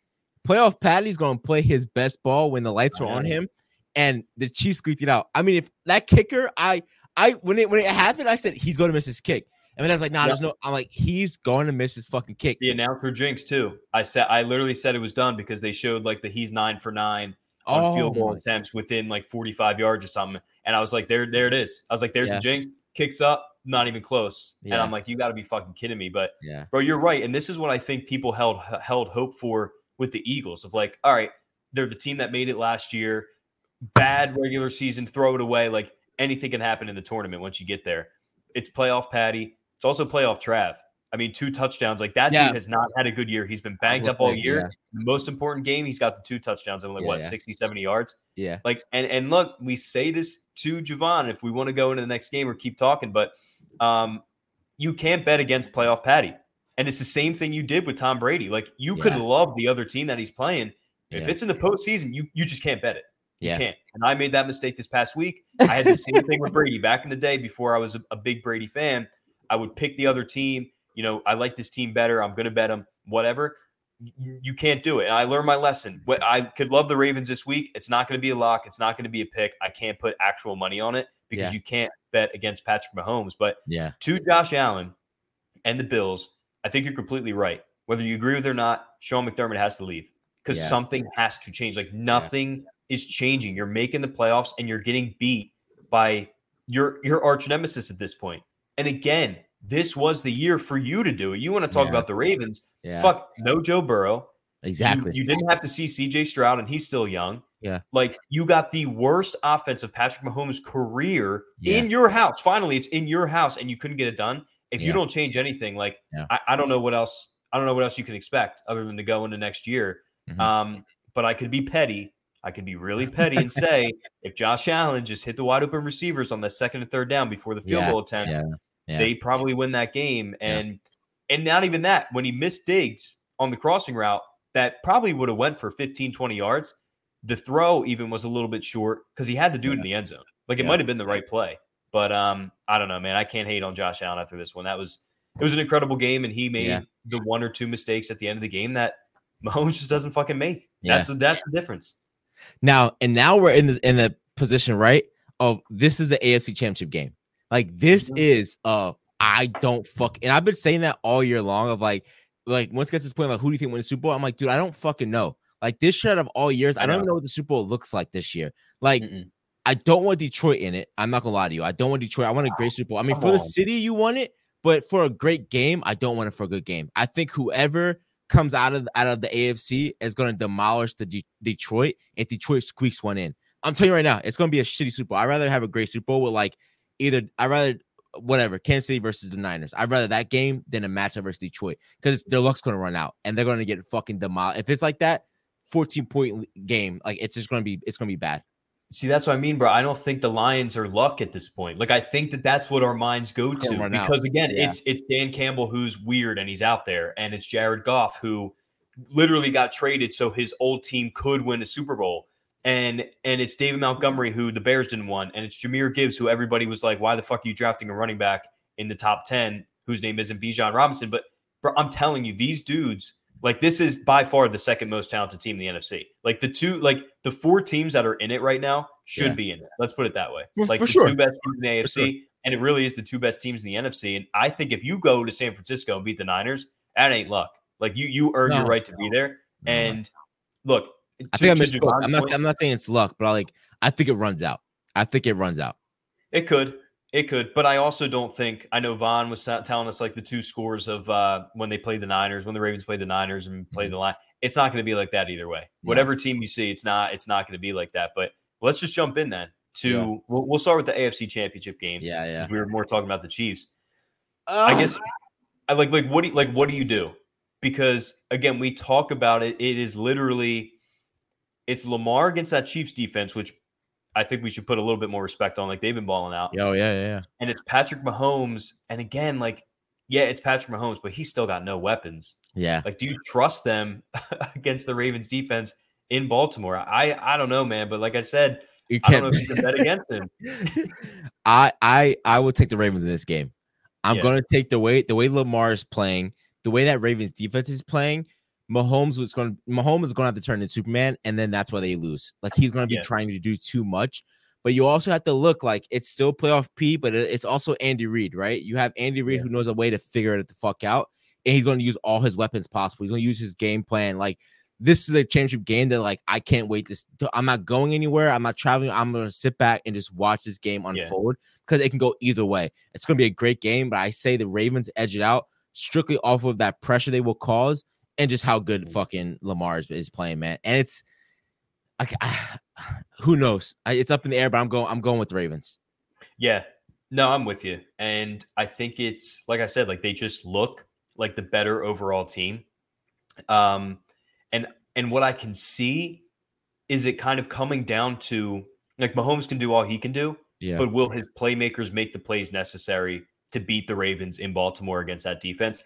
Playoff Patty's gonna play his best ball when the lights are on him, and the Chiefs squeaked it out. I mean, if that kicker, I I when it when it happened, I said he's gonna miss his kick. And then I was like, nah, yep. there's no. I'm like, he's going to miss his fucking kick. The announcer jinx too. I said, I literally said it was done because they showed like the he's nine for nine on oh, field goal attempts within like 45 yards or something. And I was like, there, there it is. I was like, there's yeah. the jinx, kicks up, not even close. Yeah. And I'm like, you got to be fucking kidding me. But yeah, bro, you're right. And this is what I think people held held hope for with the Eagles of like, all right, they're the team that made it last year. Bad regular season, throw it away. Like anything can happen in the tournament once you get there. It's playoff Patty. It's also playoff Trav. I mean, two touchdowns. Like that yeah. dude has not had a good year. He's been banged up all year. Yeah. The most important game, he's got the two touchdowns and like yeah, what, yeah. 60, 70 yards? Yeah. Like, and and look, we say this to Javon if we want to go into the next game or keep talking, but um, you can't bet against playoff Patty. And it's the same thing you did with Tom Brady. Like you could love the other team that he's playing. If it's in the postseason, you you just can't bet it. You yeah. can't. And I made that mistake this past week. I had the same thing with Brady back in the day before I was a, a big Brady fan. I would pick the other team you know, I like this team better. I'm going to bet them, whatever. You can't do it. And I learned my lesson. I could love the Ravens this week. It's not going to be a lock. It's not going to be a pick. I can't put actual money on it because yeah. you can't bet against Patrick Mahomes. But yeah, to Josh Allen and the Bills, I think you're completely right. Whether you agree with it or not, Sean McDermott has to leave because yeah. something has to change. Like nothing yeah. is changing. You're making the playoffs and you're getting beat by your your arch nemesis at this point. And again, this was the year for you to do it. You want to talk yeah. about the Ravens? Yeah. Fuck, no Joe Burrow. Exactly. You, you, didn't have to see CJ Stroud, and he's still young. Yeah. Like you got the worst offense of Patrick Mahomes' career yeah. in your house. Finally, it's in your house, and you couldn't get it done. If yeah. you don't change anything, like I, I, don't know what else. I don't know what else you can expect other than to go into next year. Mm-hmm. Um, but I could be petty. I could be really petty and [LAUGHS] say if Josh Allen just hit the wide open receivers on the second and third down before the field goal attempt, yeah. They probably win that game. And yeah. and not even that, when he missed Diggs on the crossing route, that probably would have went for 15, 20 yards. The throw even was a little bit short because he had to do it in the end zone. Like it might have been the right play. But um, I don't know, man. I can't hate on Josh Allen after this one. That was it was an incredible game, and he made the one or two mistakes at the end of the game that [LAUGHS] Mahomes just doesn't fucking make. That's that's the difference. Now and now we're in the in the position, right? Oh, this is the AFC championship game. Like this mm-hmm. is uh I don't fuck and I've been saying that all year long of like like once it gets to this point, like who do you think wins the Super Bowl? I'm like, dude, I don't fucking know. Like this shit of all years, I, don't even know what the Super Bowl looks like this year. Like Mm-mm. I don't want Detroit in it. I'm not gonna lie to you. I don't want Detroit. I want a great Super Bowl. I mean, Come for on. the city, you want it, but for a great game, I don't want it for a good game. I think whoever comes out of out of the AFC is going to demolish the De- Detroit if Detroit squeaks one in. I'm telling you right now, it's going to be a shitty Super Bowl. I'd rather have a great Super Bowl with like either I'd rather whatever Kansas City versus the Niners. I'd rather that game than a matchup versus Detroit because their luck's going to run out and they're going to get fucking demolished. If it's like that, 14 point game, like it's just going to be it's going to be bad. See, that's what I mean, bro. I don't think the Lions are luck at this point. Like, I think that that's what our minds go to because, again, yeah. it's it's Dan Campbell who's weird and he's out there, and it's Jared Goff who literally got traded so his old team could win a Super Bowl and and it's David Montgomery who the Bears didn't want, and it's Jahmyr Gibbs who everybody was like, why the fuck are you drafting a running back in the top ten whose name isn't Bijan Robinson? But bro, I'm telling you, these dudes, like this is by far the second most talented team in the NFC. Like the two, like the four teams that are in it right now should yeah. be in it. Let's put it that way. For, like for the sure. two best teams in the AFC, sure. and it really is the two best teams in the NFC. And I think if you go to San Francisco and beat the Niners, that ain't luck. Like you, you earn no. your right to be there. And look, I think I misspoke. I'm not. I'm not saying it's luck, but I like. I think it runs out. I think it runs out. It could. It could, but I also don't think I know Vaughn was telling us like the two scores of uh, when they played the Niners, when the Ravens played the Niners and played mm-hmm. the line. It's not going to be like that either way. Yeah. Whatever team you see, it's not. It's not going to be like that. But let's just jump in then to yeah. we'll, we'll, start with the AFC Championship game. Yeah, yeah. We were more talking about the Chiefs. I oh. guess I like like what do you, like what do you do? Because again, we talk about it. It is literally it's Lamar against that Chiefs defense, which I think we should put a little bit more respect on. Like they've been balling out. Oh yeah, yeah. yeah. And it's Patrick Mahomes, and again, like yeah, it's Patrick Mahomes, but he's still got no weapons. Yeah. Like, do you trust them [LAUGHS] against the Ravens defense in Baltimore? I I don't know, man. But like I said, you can't. I don't know if you can bet against him. [LAUGHS] I I I would take the Ravens in this game. I'm yeah. going to take the way the way Lamar is playing, the way that Ravens defense is playing. Mahomes was going. Mahomes is going to have to turn into Superman, and then that's why they lose. Like he's going to be yeah. trying to do too much. But you also have to look like it's still playoff P, but it's also Andy Reid, right? You have Andy Reid yeah. who knows a way to figure it the fuck out, and he's going to use all his weapons possible. He's going to use his game plan. Like this is a championship game that like I can't wait this. I'm not going anywhere. I'm not traveling. I'm gonna sit back and just watch this game unfold because yeah. it can go either way. It's gonna be a great game, but I say the Ravens edge it out strictly off of that pressure they will cause and just how good mm. fucking Lamar is, is playing, man. And it's like [SIGHS] who knows? I, it's up in the air, but I'm going. I'm going with the Ravens. Yeah, no, I'm with you, and I think it's like I said, like they just look like the better overall team. Um, and and what I can see is it kind of coming down to like Mahomes can do all he can do, yeah. but will his playmakers make the plays necessary to beat the Ravens in Baltimore against that defense?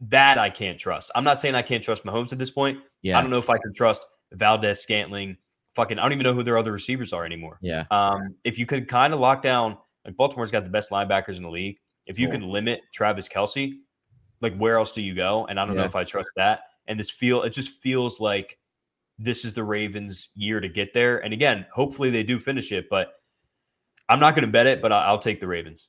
That I can't trust. I'm not saying I can't trust Mahomes at this point. Yeah. I don't know if I can trust Valdes-Scantling. Fucking, I don't even know who their other receivers are anymore. Yeah. Um, if you could kind of lock down, like Baltimore's got the best linebackers in the league. If you cool. can limit Travis Kelce, like where else do you go? And I don't yeah. know if I trust that and this feel it just feels like this is the Ravens' year to get there. And again, hopefully they do finish it, but I'm not going to bet it, but I'll take the Ravens.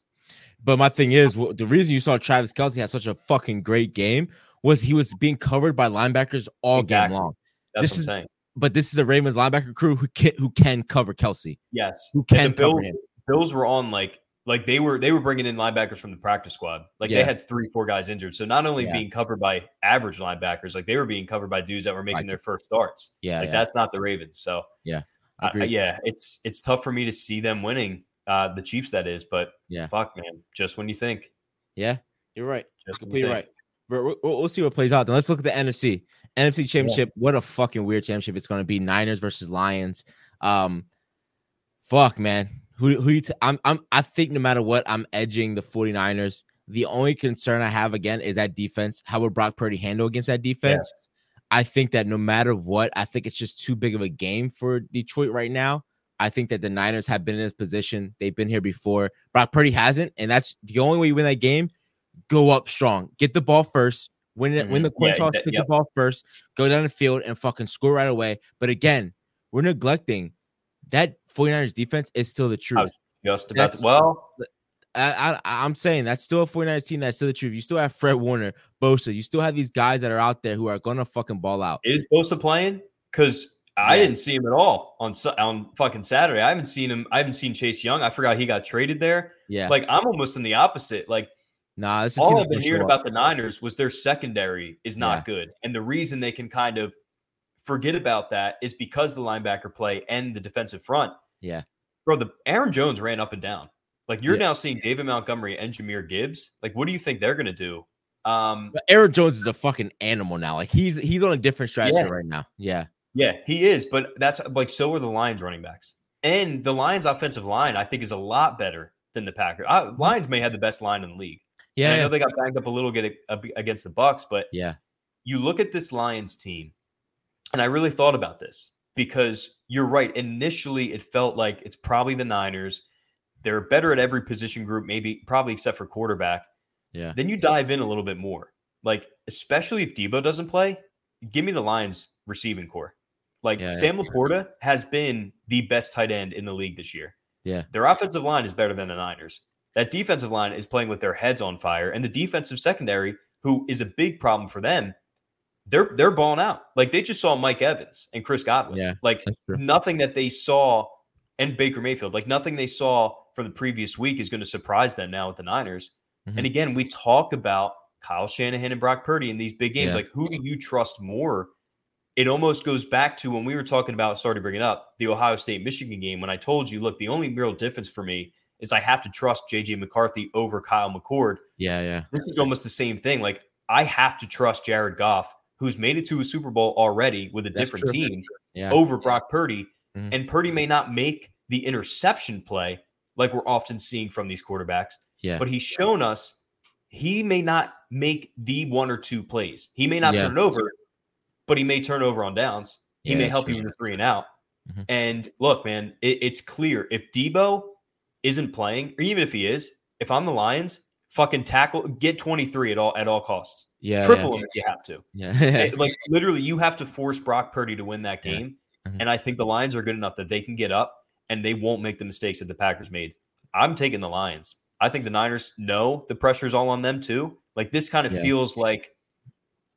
But my thing is, the reason you saw Travis Kelce have such a fucking great game was he was being covered by linebackers all exactly. game long. That's this what I'm is, saying. But this is a Ravens linebacker crew who can who can cover Kelce. Yes, who can Bills, cover him. Bills were on like like they were they were bringing in linebackers from the practice squad. Like yeah. they had three, four guys injured. So not only yeah. being covered by average linebackers, like they were being covered by dudes that were making their first starts. Yeah, like yeah. that's not the Ravens. So yeah, uh, yeah, it's it's tough for me to see them winning. Uh, the Chiefs, that is, but yeah, fuck, man, just when you think. Yeah, you're right. Just completely right. We'll, we'll, see what plays out. Then let's look at the NFC. NFC Championship. What a fucking weird championship it's going to be. Niners versus Lions. Um, fuck, man who who you t- I'm I'm I think no matter what, I'm edging the 49ers. The only concern I have again is that defense. How would Brock Purdy handle against that defense? Yeah. I think that no matter what, I think it's just too big of a game for Detroit right now. I think that the Niners have been in this position. They've been here before. Brock Purdy hasn't, and that's the only way you win that game. Go up strong. Get the ball first. Win it. Mm-hmm. Win the coin yeah, toss. Get yep. the ball first. Go down the field and fucking score right away. But again, we're neglecting that 49ers defense is still the truth. just about to, well, I, I, am saying that's still a 49ers team that's still the truth. You still have Fred Warner, Bosa. You still have these guys that are out there who are gonna fucking ball out. Is Bosa playing? Because I yeah. didn't see him at all on on fucking Saturday. I haven't seen him. I haven't seen Chase Young. I forgot he got traded there. Yeah, like I'm almost in the opposite. Like, nah, all I've been hearing about the Niners was their secondary is not yeah. good, and the reason they can kind of forget about that is because the linebacker play and the defensive front. Yeah. Bro, the Aaron Jones ran up and down. Like you're yeah. now seeing David Montgomery and Jahmyr Gibbs. Like, what do you think they're gonna do? Um but Aaron Jones is a fucking animal now. Like he's he's on a different strategy right now. Yeah. Yeah, he is, but that's like so are the Lions running backs. And the Lions offensive line, I think, is a lot better than the Packers. I, Lions may have the best line in the league. Yeah, I know they got banged up a little bit uh, against the Bucs, but yeah, you look at this Lions team, and I really thought about this because you're right. Initially, it felt like it's probably the Niners. They're better at every position group, maybe probably except for quarterback. Yeah. Then you dive in a little bit more. Like, especially if Deebo doesn't play, give me the Lions receiving corps. Like yeah, Sam. LaPorta has been the best tight end in the league this year. Yeah. Their offensive line is better than the Niners. That defensive line is playing with their heads on fire. And the defensive secondary, who is a big problem for them, they're they're balling out. Like they just saw Mike Evans and Chris Godwin. Yeah, like nothing that they saw and Baker Mayfield. Like nothing they saw from the previous week is going to surprise them now with the Niners. Mm-hmm. And again, we talk about Kyle Shanahan and Brock Purdy in these big games. Yeah. Like, who do you trust more? It almost goes back to when we were talking about, sorry to bring it up, the Ohio State Michigan game. When I told you, look, the only real difference for me is I have to trust JJ McCarthy over Kyle McCord. Yeah, yeah. This is almost the same thing. Like, I have to trust Jared Goff, who's made it to a Super Bowl already with a That's different true. team, yeah. over Brock Purdy. Mm-hmm. And Purdy may not make the interception play like we're often seeing from these quarterbacks. Yeah. But he's shown us he may not make the one or two plays. He may not yeah. turn over, but he may turn over on downs. He yeah, may help you in the three and out. Mm-hmm. And look, man, it, it's clear if Deebo isn't playing, or even if he is, if I'm the Lions, fucking tackle, get 23 at all at all costs. Yeah, triple yeah. him if you have to. Yeah, [LAUGHS] like literally, you have to force Brock Purdy to win that game. Mm-hmm. And I think the Lions are good enough that they can get up and they won't make the mistakes that the Packers made. I'm taking the Lions. I think the Niners know the pressure is all on them too. Like this kind of yeah. feels like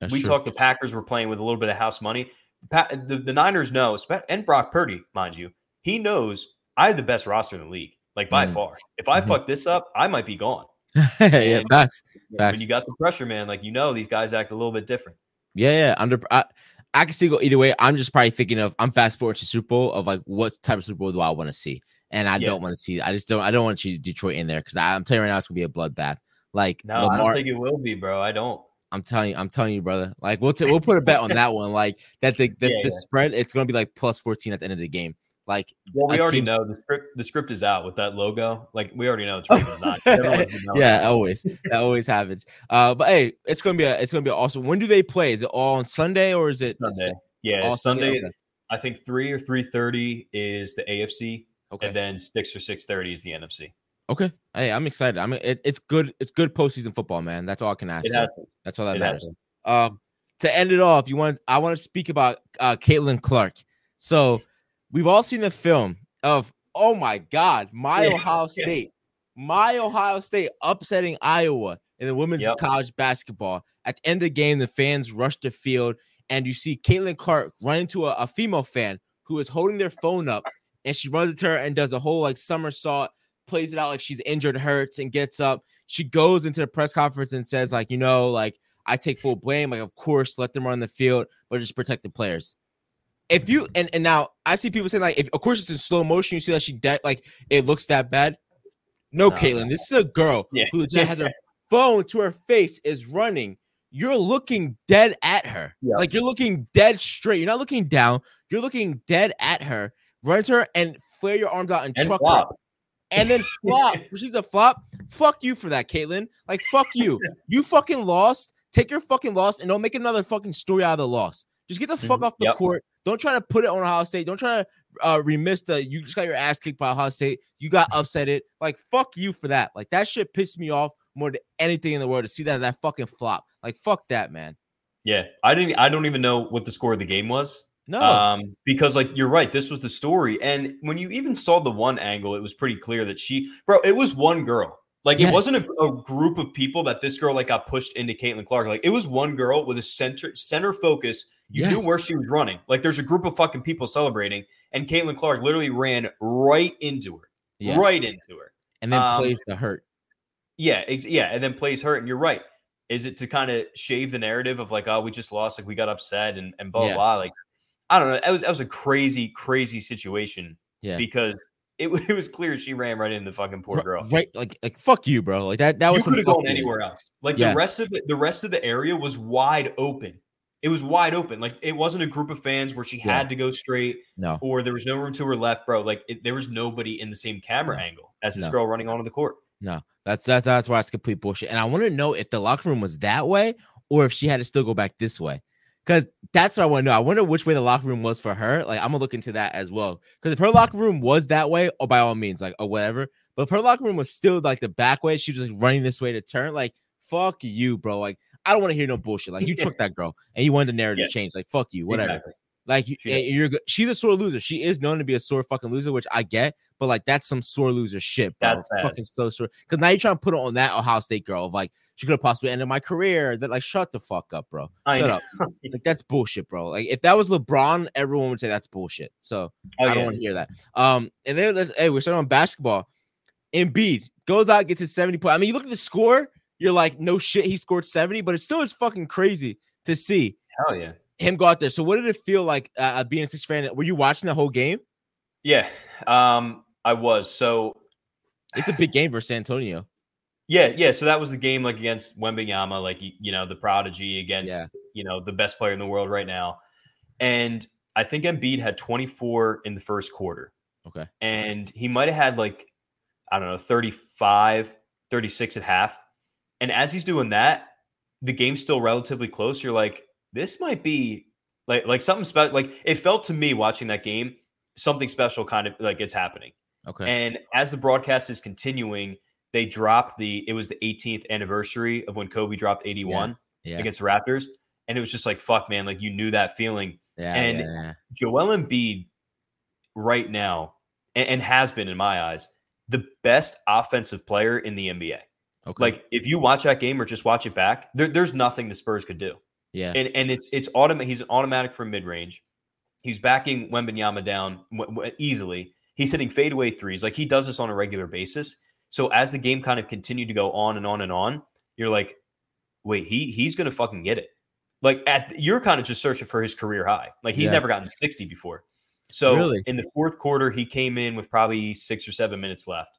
That's we true. talked the Packers were playing with a little bit of house money. The, the Niners know, and Brock Purdy, mind you, he knows I have the best roster in the league, like by mm. far. If I mm-hmm. fuck this up, I might be gone. [LAUGHS] yeah, facts. When you got the pressure, man, like you know, these guys act a little bit different. Yeah, yeah. Under I, I can see go either way. I'm just probably thinking of I'm fast forward to Super Bowl of like what type of Super Bowl do I want to see? And I yeah. don't want to see. I just don't. I don't want to see Detroit in there because I'm telling you right now it's gonna be a bloodbath. Like no, Lamar, I don't think it will be, bro. I don't. I'm telling you, I'm telling you, brother. Like we'll t- we'll put a bet on that one. Like that the the, [LAUGHS] yeah, the yeah. spread it's gonna be like plus 14 at the end of the game. Like, well, we already know the script. The script is out with that logo. Like, we already know it's Ravens not. [LAUGHS] yeah, always that always happens. Uh, but hey, it's gonna be a, it's gonna be awesome. When do they play? Is it all on Sunday or is it Sunday? Yeah, Sunday. Sunday? I think three or three thirty is the AFC, okay, and then six or six thirty is the NFC. Okay, hey, I'm excited. I mean, it, it's good. It's good postseason football, man. That's all I can ask. That's all that it matters. Um, to end it off, you want I want to speak about uh Caitlin Clark. So we've all seen the film of oh my god, my yeah. Ohio [LAUGHS] State, my Ohio State upsetting Iowa in the women's yep. college basketball. At the end of the game, the fans rushed the field, and you see Caitlin Clark run into a, a female fan who is holding their phone up, and she runs to her and does a whole like somersault, plays it out like she's injured, hurts, and gets up. She goes into the press conference and says, like, you know, like I take full blame. Like, of course, let them run the field, but just protect the players if you and, and now I see people saying like if of course it's in slow motion, you see that she de- like it looks that bad. No, no Caitlin, this is a girl yeah. who just has her phone to her face, is running. You're looking dead at her. Yeah. Like you're looking dead straight. You're not looking down. You're looking dead at her. Run to her and flare your arms out and, and truck flop. her. And then [LAUGHS] flop. She's a flop. Fuck you for that, Caitlin. Like, fuck you. You fucking lost. Take your fucking loss and don't make another fucking story out of the loss. Just get the fuck mm-hmm. off the yep. court. Don't try to put it on Ohio State. Don't try to uh, remiss the you just got your ass kicked by Ohio State. You got upset it. Like fuck you for that. Like that shit pissed me off more than anything in the world to see that that fucking flop. Like fuck that, man. Yeah, I didn't. I don't even know what the score of the game was. No, um, because like you're right, this was the story, and when you even saw the one angle, it was pretty clear that she, bro, it was one girl. Like yeah. it wasn't a, a, group of people that this girl like got pushed into Caitlin Clark. Like it was one girl with a center center focus you yes. knew where she was running. Like there's a group of fucking people celebrating, and Caitlin Clark literally ran right into her, yeah. right into her, and then um, plays the hurt. Yeah, ex- yeah, and then plays hurt. And you're right. Is it to kind of shave the narrative of like, oh, we just lost, like we got upset and and blah yeah. blah. Like, I don't know. That was that was a crazy, crazy situation. Yeah, because it, [LAUGHS] it was clear she ran right into the fucking poor girl. Right, like like fuck you, bro. Like that. That was could have gone anywhere else. Like yeah. the rest of the the rest of the area was wide open it was wide open. Like it wasn't a group of fans where she yeah. had to go straight. No. Or there was no room to her left, bro. Like it, there was nobody in the same camera no. angle as this no. girl running onto the court. No, that's that's that's why it's complete bullshit. And I want to know if the locker room was that way or if she had to still go back this way. Because that's what I want to know. I wonder which way the locker room was for her. Like, I'm gonna look into that as well. Because if her locker room was that way, or oh, by all means, like, or whatever. But if her locker room was still like the back way, she was like running this way to turn. Like, fuck you, bro. Like, I don't want to hear no bullshit. Like you [LAUGHS] took that girl and you wanted the narrative yeah. change. Like fuck you, whatever. Exactly. Like you, you're she's a sore loser. She is known to be a sore fucking loser, which I get, but like that's some sore loser shit, bro. That's fucking so sore. Because now you're trying to put it on that Ohio State girl of like she could have possibly ended my career. That like shut the fuck up, bro. I shut know. up. [LAUGHS] like that's bullshit, bro. Like if that was LeBron, everyone would say that's bullshit. So oh, I don't yeah. want to hear that. Um, and then hey, we're starting on basketball. Embiid goes out, gets his 70 point. I mean, you look at the score, you're like, no shit, he scored 70, but it still is fucking crazy to see. Hell yeah. Him go out there. So, what did it feel like uh, uh being a six fan? Were you watching the whole game? Yeah, um, I was. So, it's a big game for San Antonio. Yeah, yeah. So that was the game like against Wembanyama, like you know the prodigy against yeah. you know the best player in the world right now, and I think Embiid had 24 in the first quarter. Okay, and he might have had like I don't know 35, 36 at half, and as he's doing that, the game's still relatively close. You're like, this might be like like something special. Like it felt to me watching that game, something special kind of like it's happening. Okay, and as the broadcast is continuing they dropped the it was the 18th anniversary of when Kobe dropped 81 yeah, yeah. against the Raptors. And it was just like, fuck, man, like you knew that feeling. Yeah, and yeah, Joel Embiid right now, and, and, has been in my eyes, the best offensive player in the NBA. Okay. Like if you watch that game or just watch it back, there, there's nothing the Spurs could do. Yeah. And and it's it's automatic. He's automatic from mid range. He's backing Wembanyama down w- w- easily. He's hitting fadeaway threes. Like he does this on a regular basis. So as the game kind of continued to go on and on and on, you're like, wait, he he's gonna fucking get it. Like at you're kind of just searching for his career high. Like he's yeah. never gotten 60 before. So really? in the fourth quarter, he came in with probably six or seven minutes left.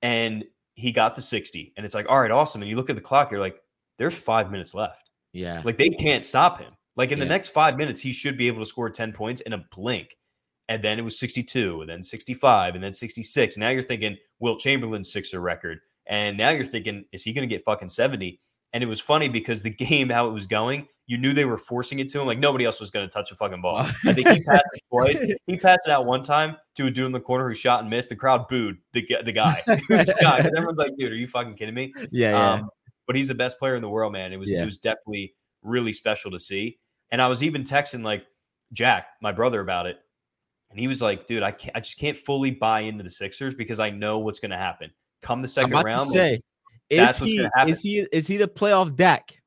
And he got to 60. And it's like, all right, awesome. And you look at the clock, you're like, there's five minutes left. Yeah. Like they can't stop him. Like in yeah. the next five minutes, he should be able to score 10 points in a blink and then it was 62, and then 65, and then 66. Now you're thinking Wilt Chamberlain's Sixer record, and now you're thinking, is he going to get fucking 70? And it was funny because the [LAUGHS] game, how it was going, you knew they were forcing it to him. Like nobody else was going to touch a fucking ball. [LAUGHS] I think he passed it twice. He passed it out one time to a dude in the corner who shot and missed. The crowd booed the the guy. [LAUGHS] the guy. Everyone's like, "Dude, are you fucking kidding me?" Yeah. yeah. Um, But he's the best player in the world, man. It was yeah. it was definitely really special to see. And I was even texting like Jack, my brother, about it and he was like, dude, I can't, I just can't fully buy into the Sixers because I know what's going to happen. Come the second round, say, is he is he is he the playoff deck?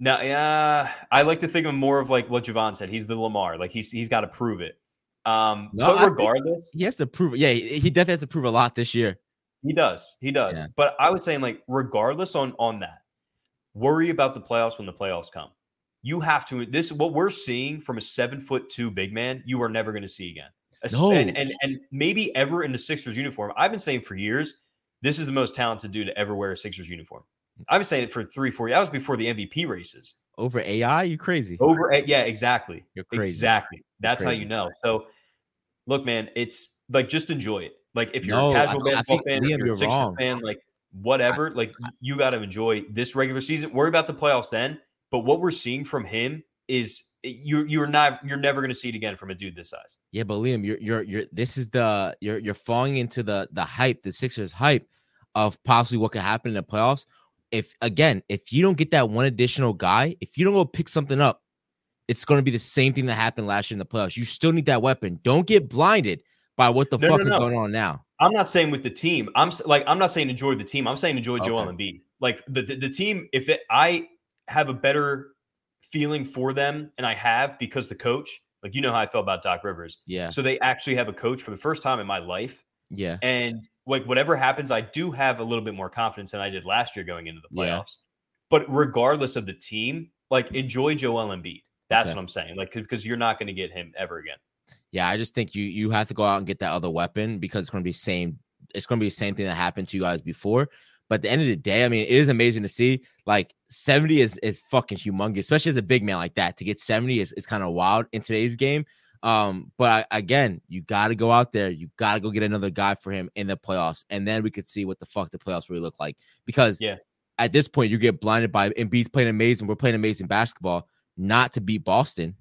No, yeah, I like to think of more of like what Javon said. He's the Lamar, like he's he's got to prove it. Um, no, but regardless, he has to prove it. Yeah, he definitely has to prove a lot this year. He does, he does. Yeah. But I was saying, like, regardless on on that, worry about the playoffs when the playoffs come. You have to this what we're seeing from a seven foot two big man you are never going to see again. No. and, and and maybe ever in the sixers uniform. I've been saying for years this is the most talented dude to ever wear a sixers uniform. I've been saying it for three four years that was before the mvp races. Over ai you crazy. Over yeah exactly. You're crazy. exactly. That's how you know. So look man it's like just enjoy it like if you're no, a casual I, basketball I fan Liam, if you're a Sixers wrong. fan like whatever like you got to enjoy this regular season worry about the playoffs then but what we're seeing from him is eh, you're you're not you're never going to see it again from a dude this size. Yeah, but Liam, you're you're you're this is the you're you're falling into the the hype, the Sixers hype of possibly what could happen in the playoffs. If again, if you don't get that one additional guy, if you don't go pick something up, it's going to be the same thing that happened last year in the playoffs. You still need that weapon. Don't get blinded by what the no, fuck no, no. is going on now. I'm not saying with the team. I'm like I'm not saying enjoy the team. I'm saying enjoy okay. Joel Embiid. Like the, the the team. If it, I have a better feeling for them, and I have because the coach, like you know how I felt about Doc Rivers. Yeah. So they actually have a coach for the first time in my life. Yeah. And like whatever happens, I do have a little bit more confidence than I did last year going into the playoffs. Yeah. But regardless of the team, like enjoy Joel Embiid. That's okay. what I'm saying. Like because you're not going to get him ever again. Yeah, I just think you you have to go out and get that other weapon because it's going to be same. It's going to be the same thing that happened to you guys before. But at the end of the day, I mean, it is amazing to see. Like 70 is is fucking humongous, especially as a big man like that. To get 70 is, is kind of wild in today's game. Um, but I, again, you got to go out there. You got to go get another guy for him in the playoffs, and then we could see what the fuck the playoffs really look like. Because yeah, at this point, you get blinded by Embiid's playing amazing. We're playing amazing basketball, not to beat Boston,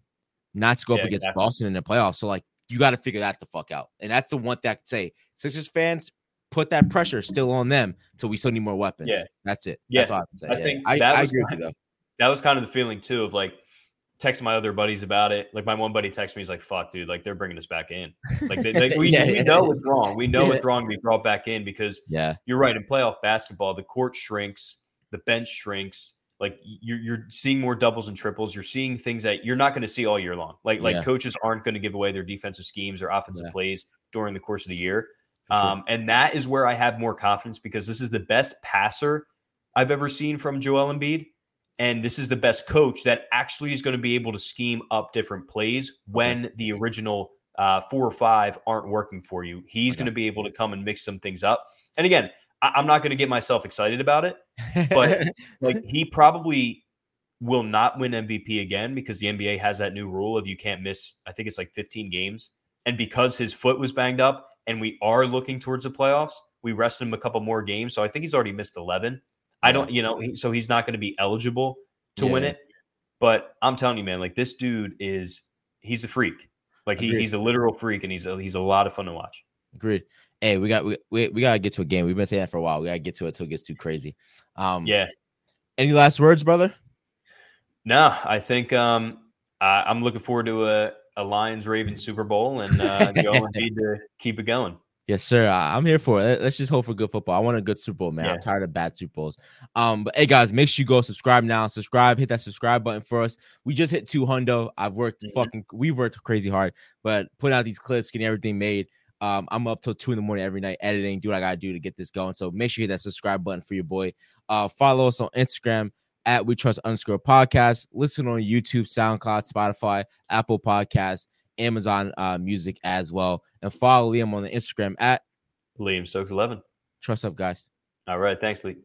not to go yeah, up against exactly. Boston in the playoffs. So like, you got to figure that the fuck out. And that's the one thing I could say. Sixers fans, put that pressure still on them till we still need more weapons. Yeah, that's it. Yeah, that's all I, I yeah. think I, that I was agree kind of, That was kind of the feeling too of like text my other buddies about it. Like my one buddy texted me, he's like, "Fuck, dude, like they're bringing us back in. Like, they, they, [LAUGHS] we, yeah, we know it's wrong. We know yeah. it's wrong to be brought back in because yeah, you're right. In playoff basketball, the court shrinks, the bench shrinks. Like you're you're seeing more doubles and triples. You're seeing things that you're not going to see all year long. Like like coaches aren't going to give away their defensive schemes or offensive plays during the course of the year. Um, and that is where I have more confidence because this is the best passer I've ever seen from Joel Embiid. And this is the best coach that actually is going to be able to scheme up different plays when okay. the original uh, four or five aren't working for you. He's okay. going to be able to come and mix some things up. And again, I- I'm not going to get myself excited about it, but [LAUGHS] like he probably will not win MVP again because the NBA has that new rule of you can't miss, I think it's like 15 games. And because his foot was banged up and we are looking towards the playoffs, we rested him a couple more games. So I think he's already missed 11. I don't, you know, he, so he's not going to be eligible to yeah. win it. But I'm telling you, man, like this dude is, he's a freak. Like he, he's a literal freak and he's a, he's a lot of fun to watch. Agreed. Hey, we got we, we, we gotta get to a game. We've been saying that for a while. We gotta get to it until it gets too crazy. Um, yeah. Any last words, brother? No, I think um, I, I'm looking forward to a, a Lions Ravens Super Bowl and uh, Joel Embiid [LAUGHS] to keep it going. Yes, sir. I, am here for it. Let's just hope for good football. I want a good Super Bowl, man. Yeah. I'm tired of bad Super Bowls. Um, but hey guys, make sure you go subscribe now. Subscribe, hit that subscribe button for us. We just hit 200. I've worked mm-hmm. fucking, we've worked crazy hard, but putting out these clips, getting everything made. Um, I'm up till two in the morning every night editing, do what I gotta do to get this going. So make sure you hit that subscribe button for your boy. Uh, follow us on Instagram at We Trust underscore podcast. Listen on YouTube, SoundCloud, Spotify, Apple Podcasts, Amazon uh, Music as well, and follow Liam on the Instagram at Liam Stokes 11. Trust up, guys. All right. Thanks, Lee.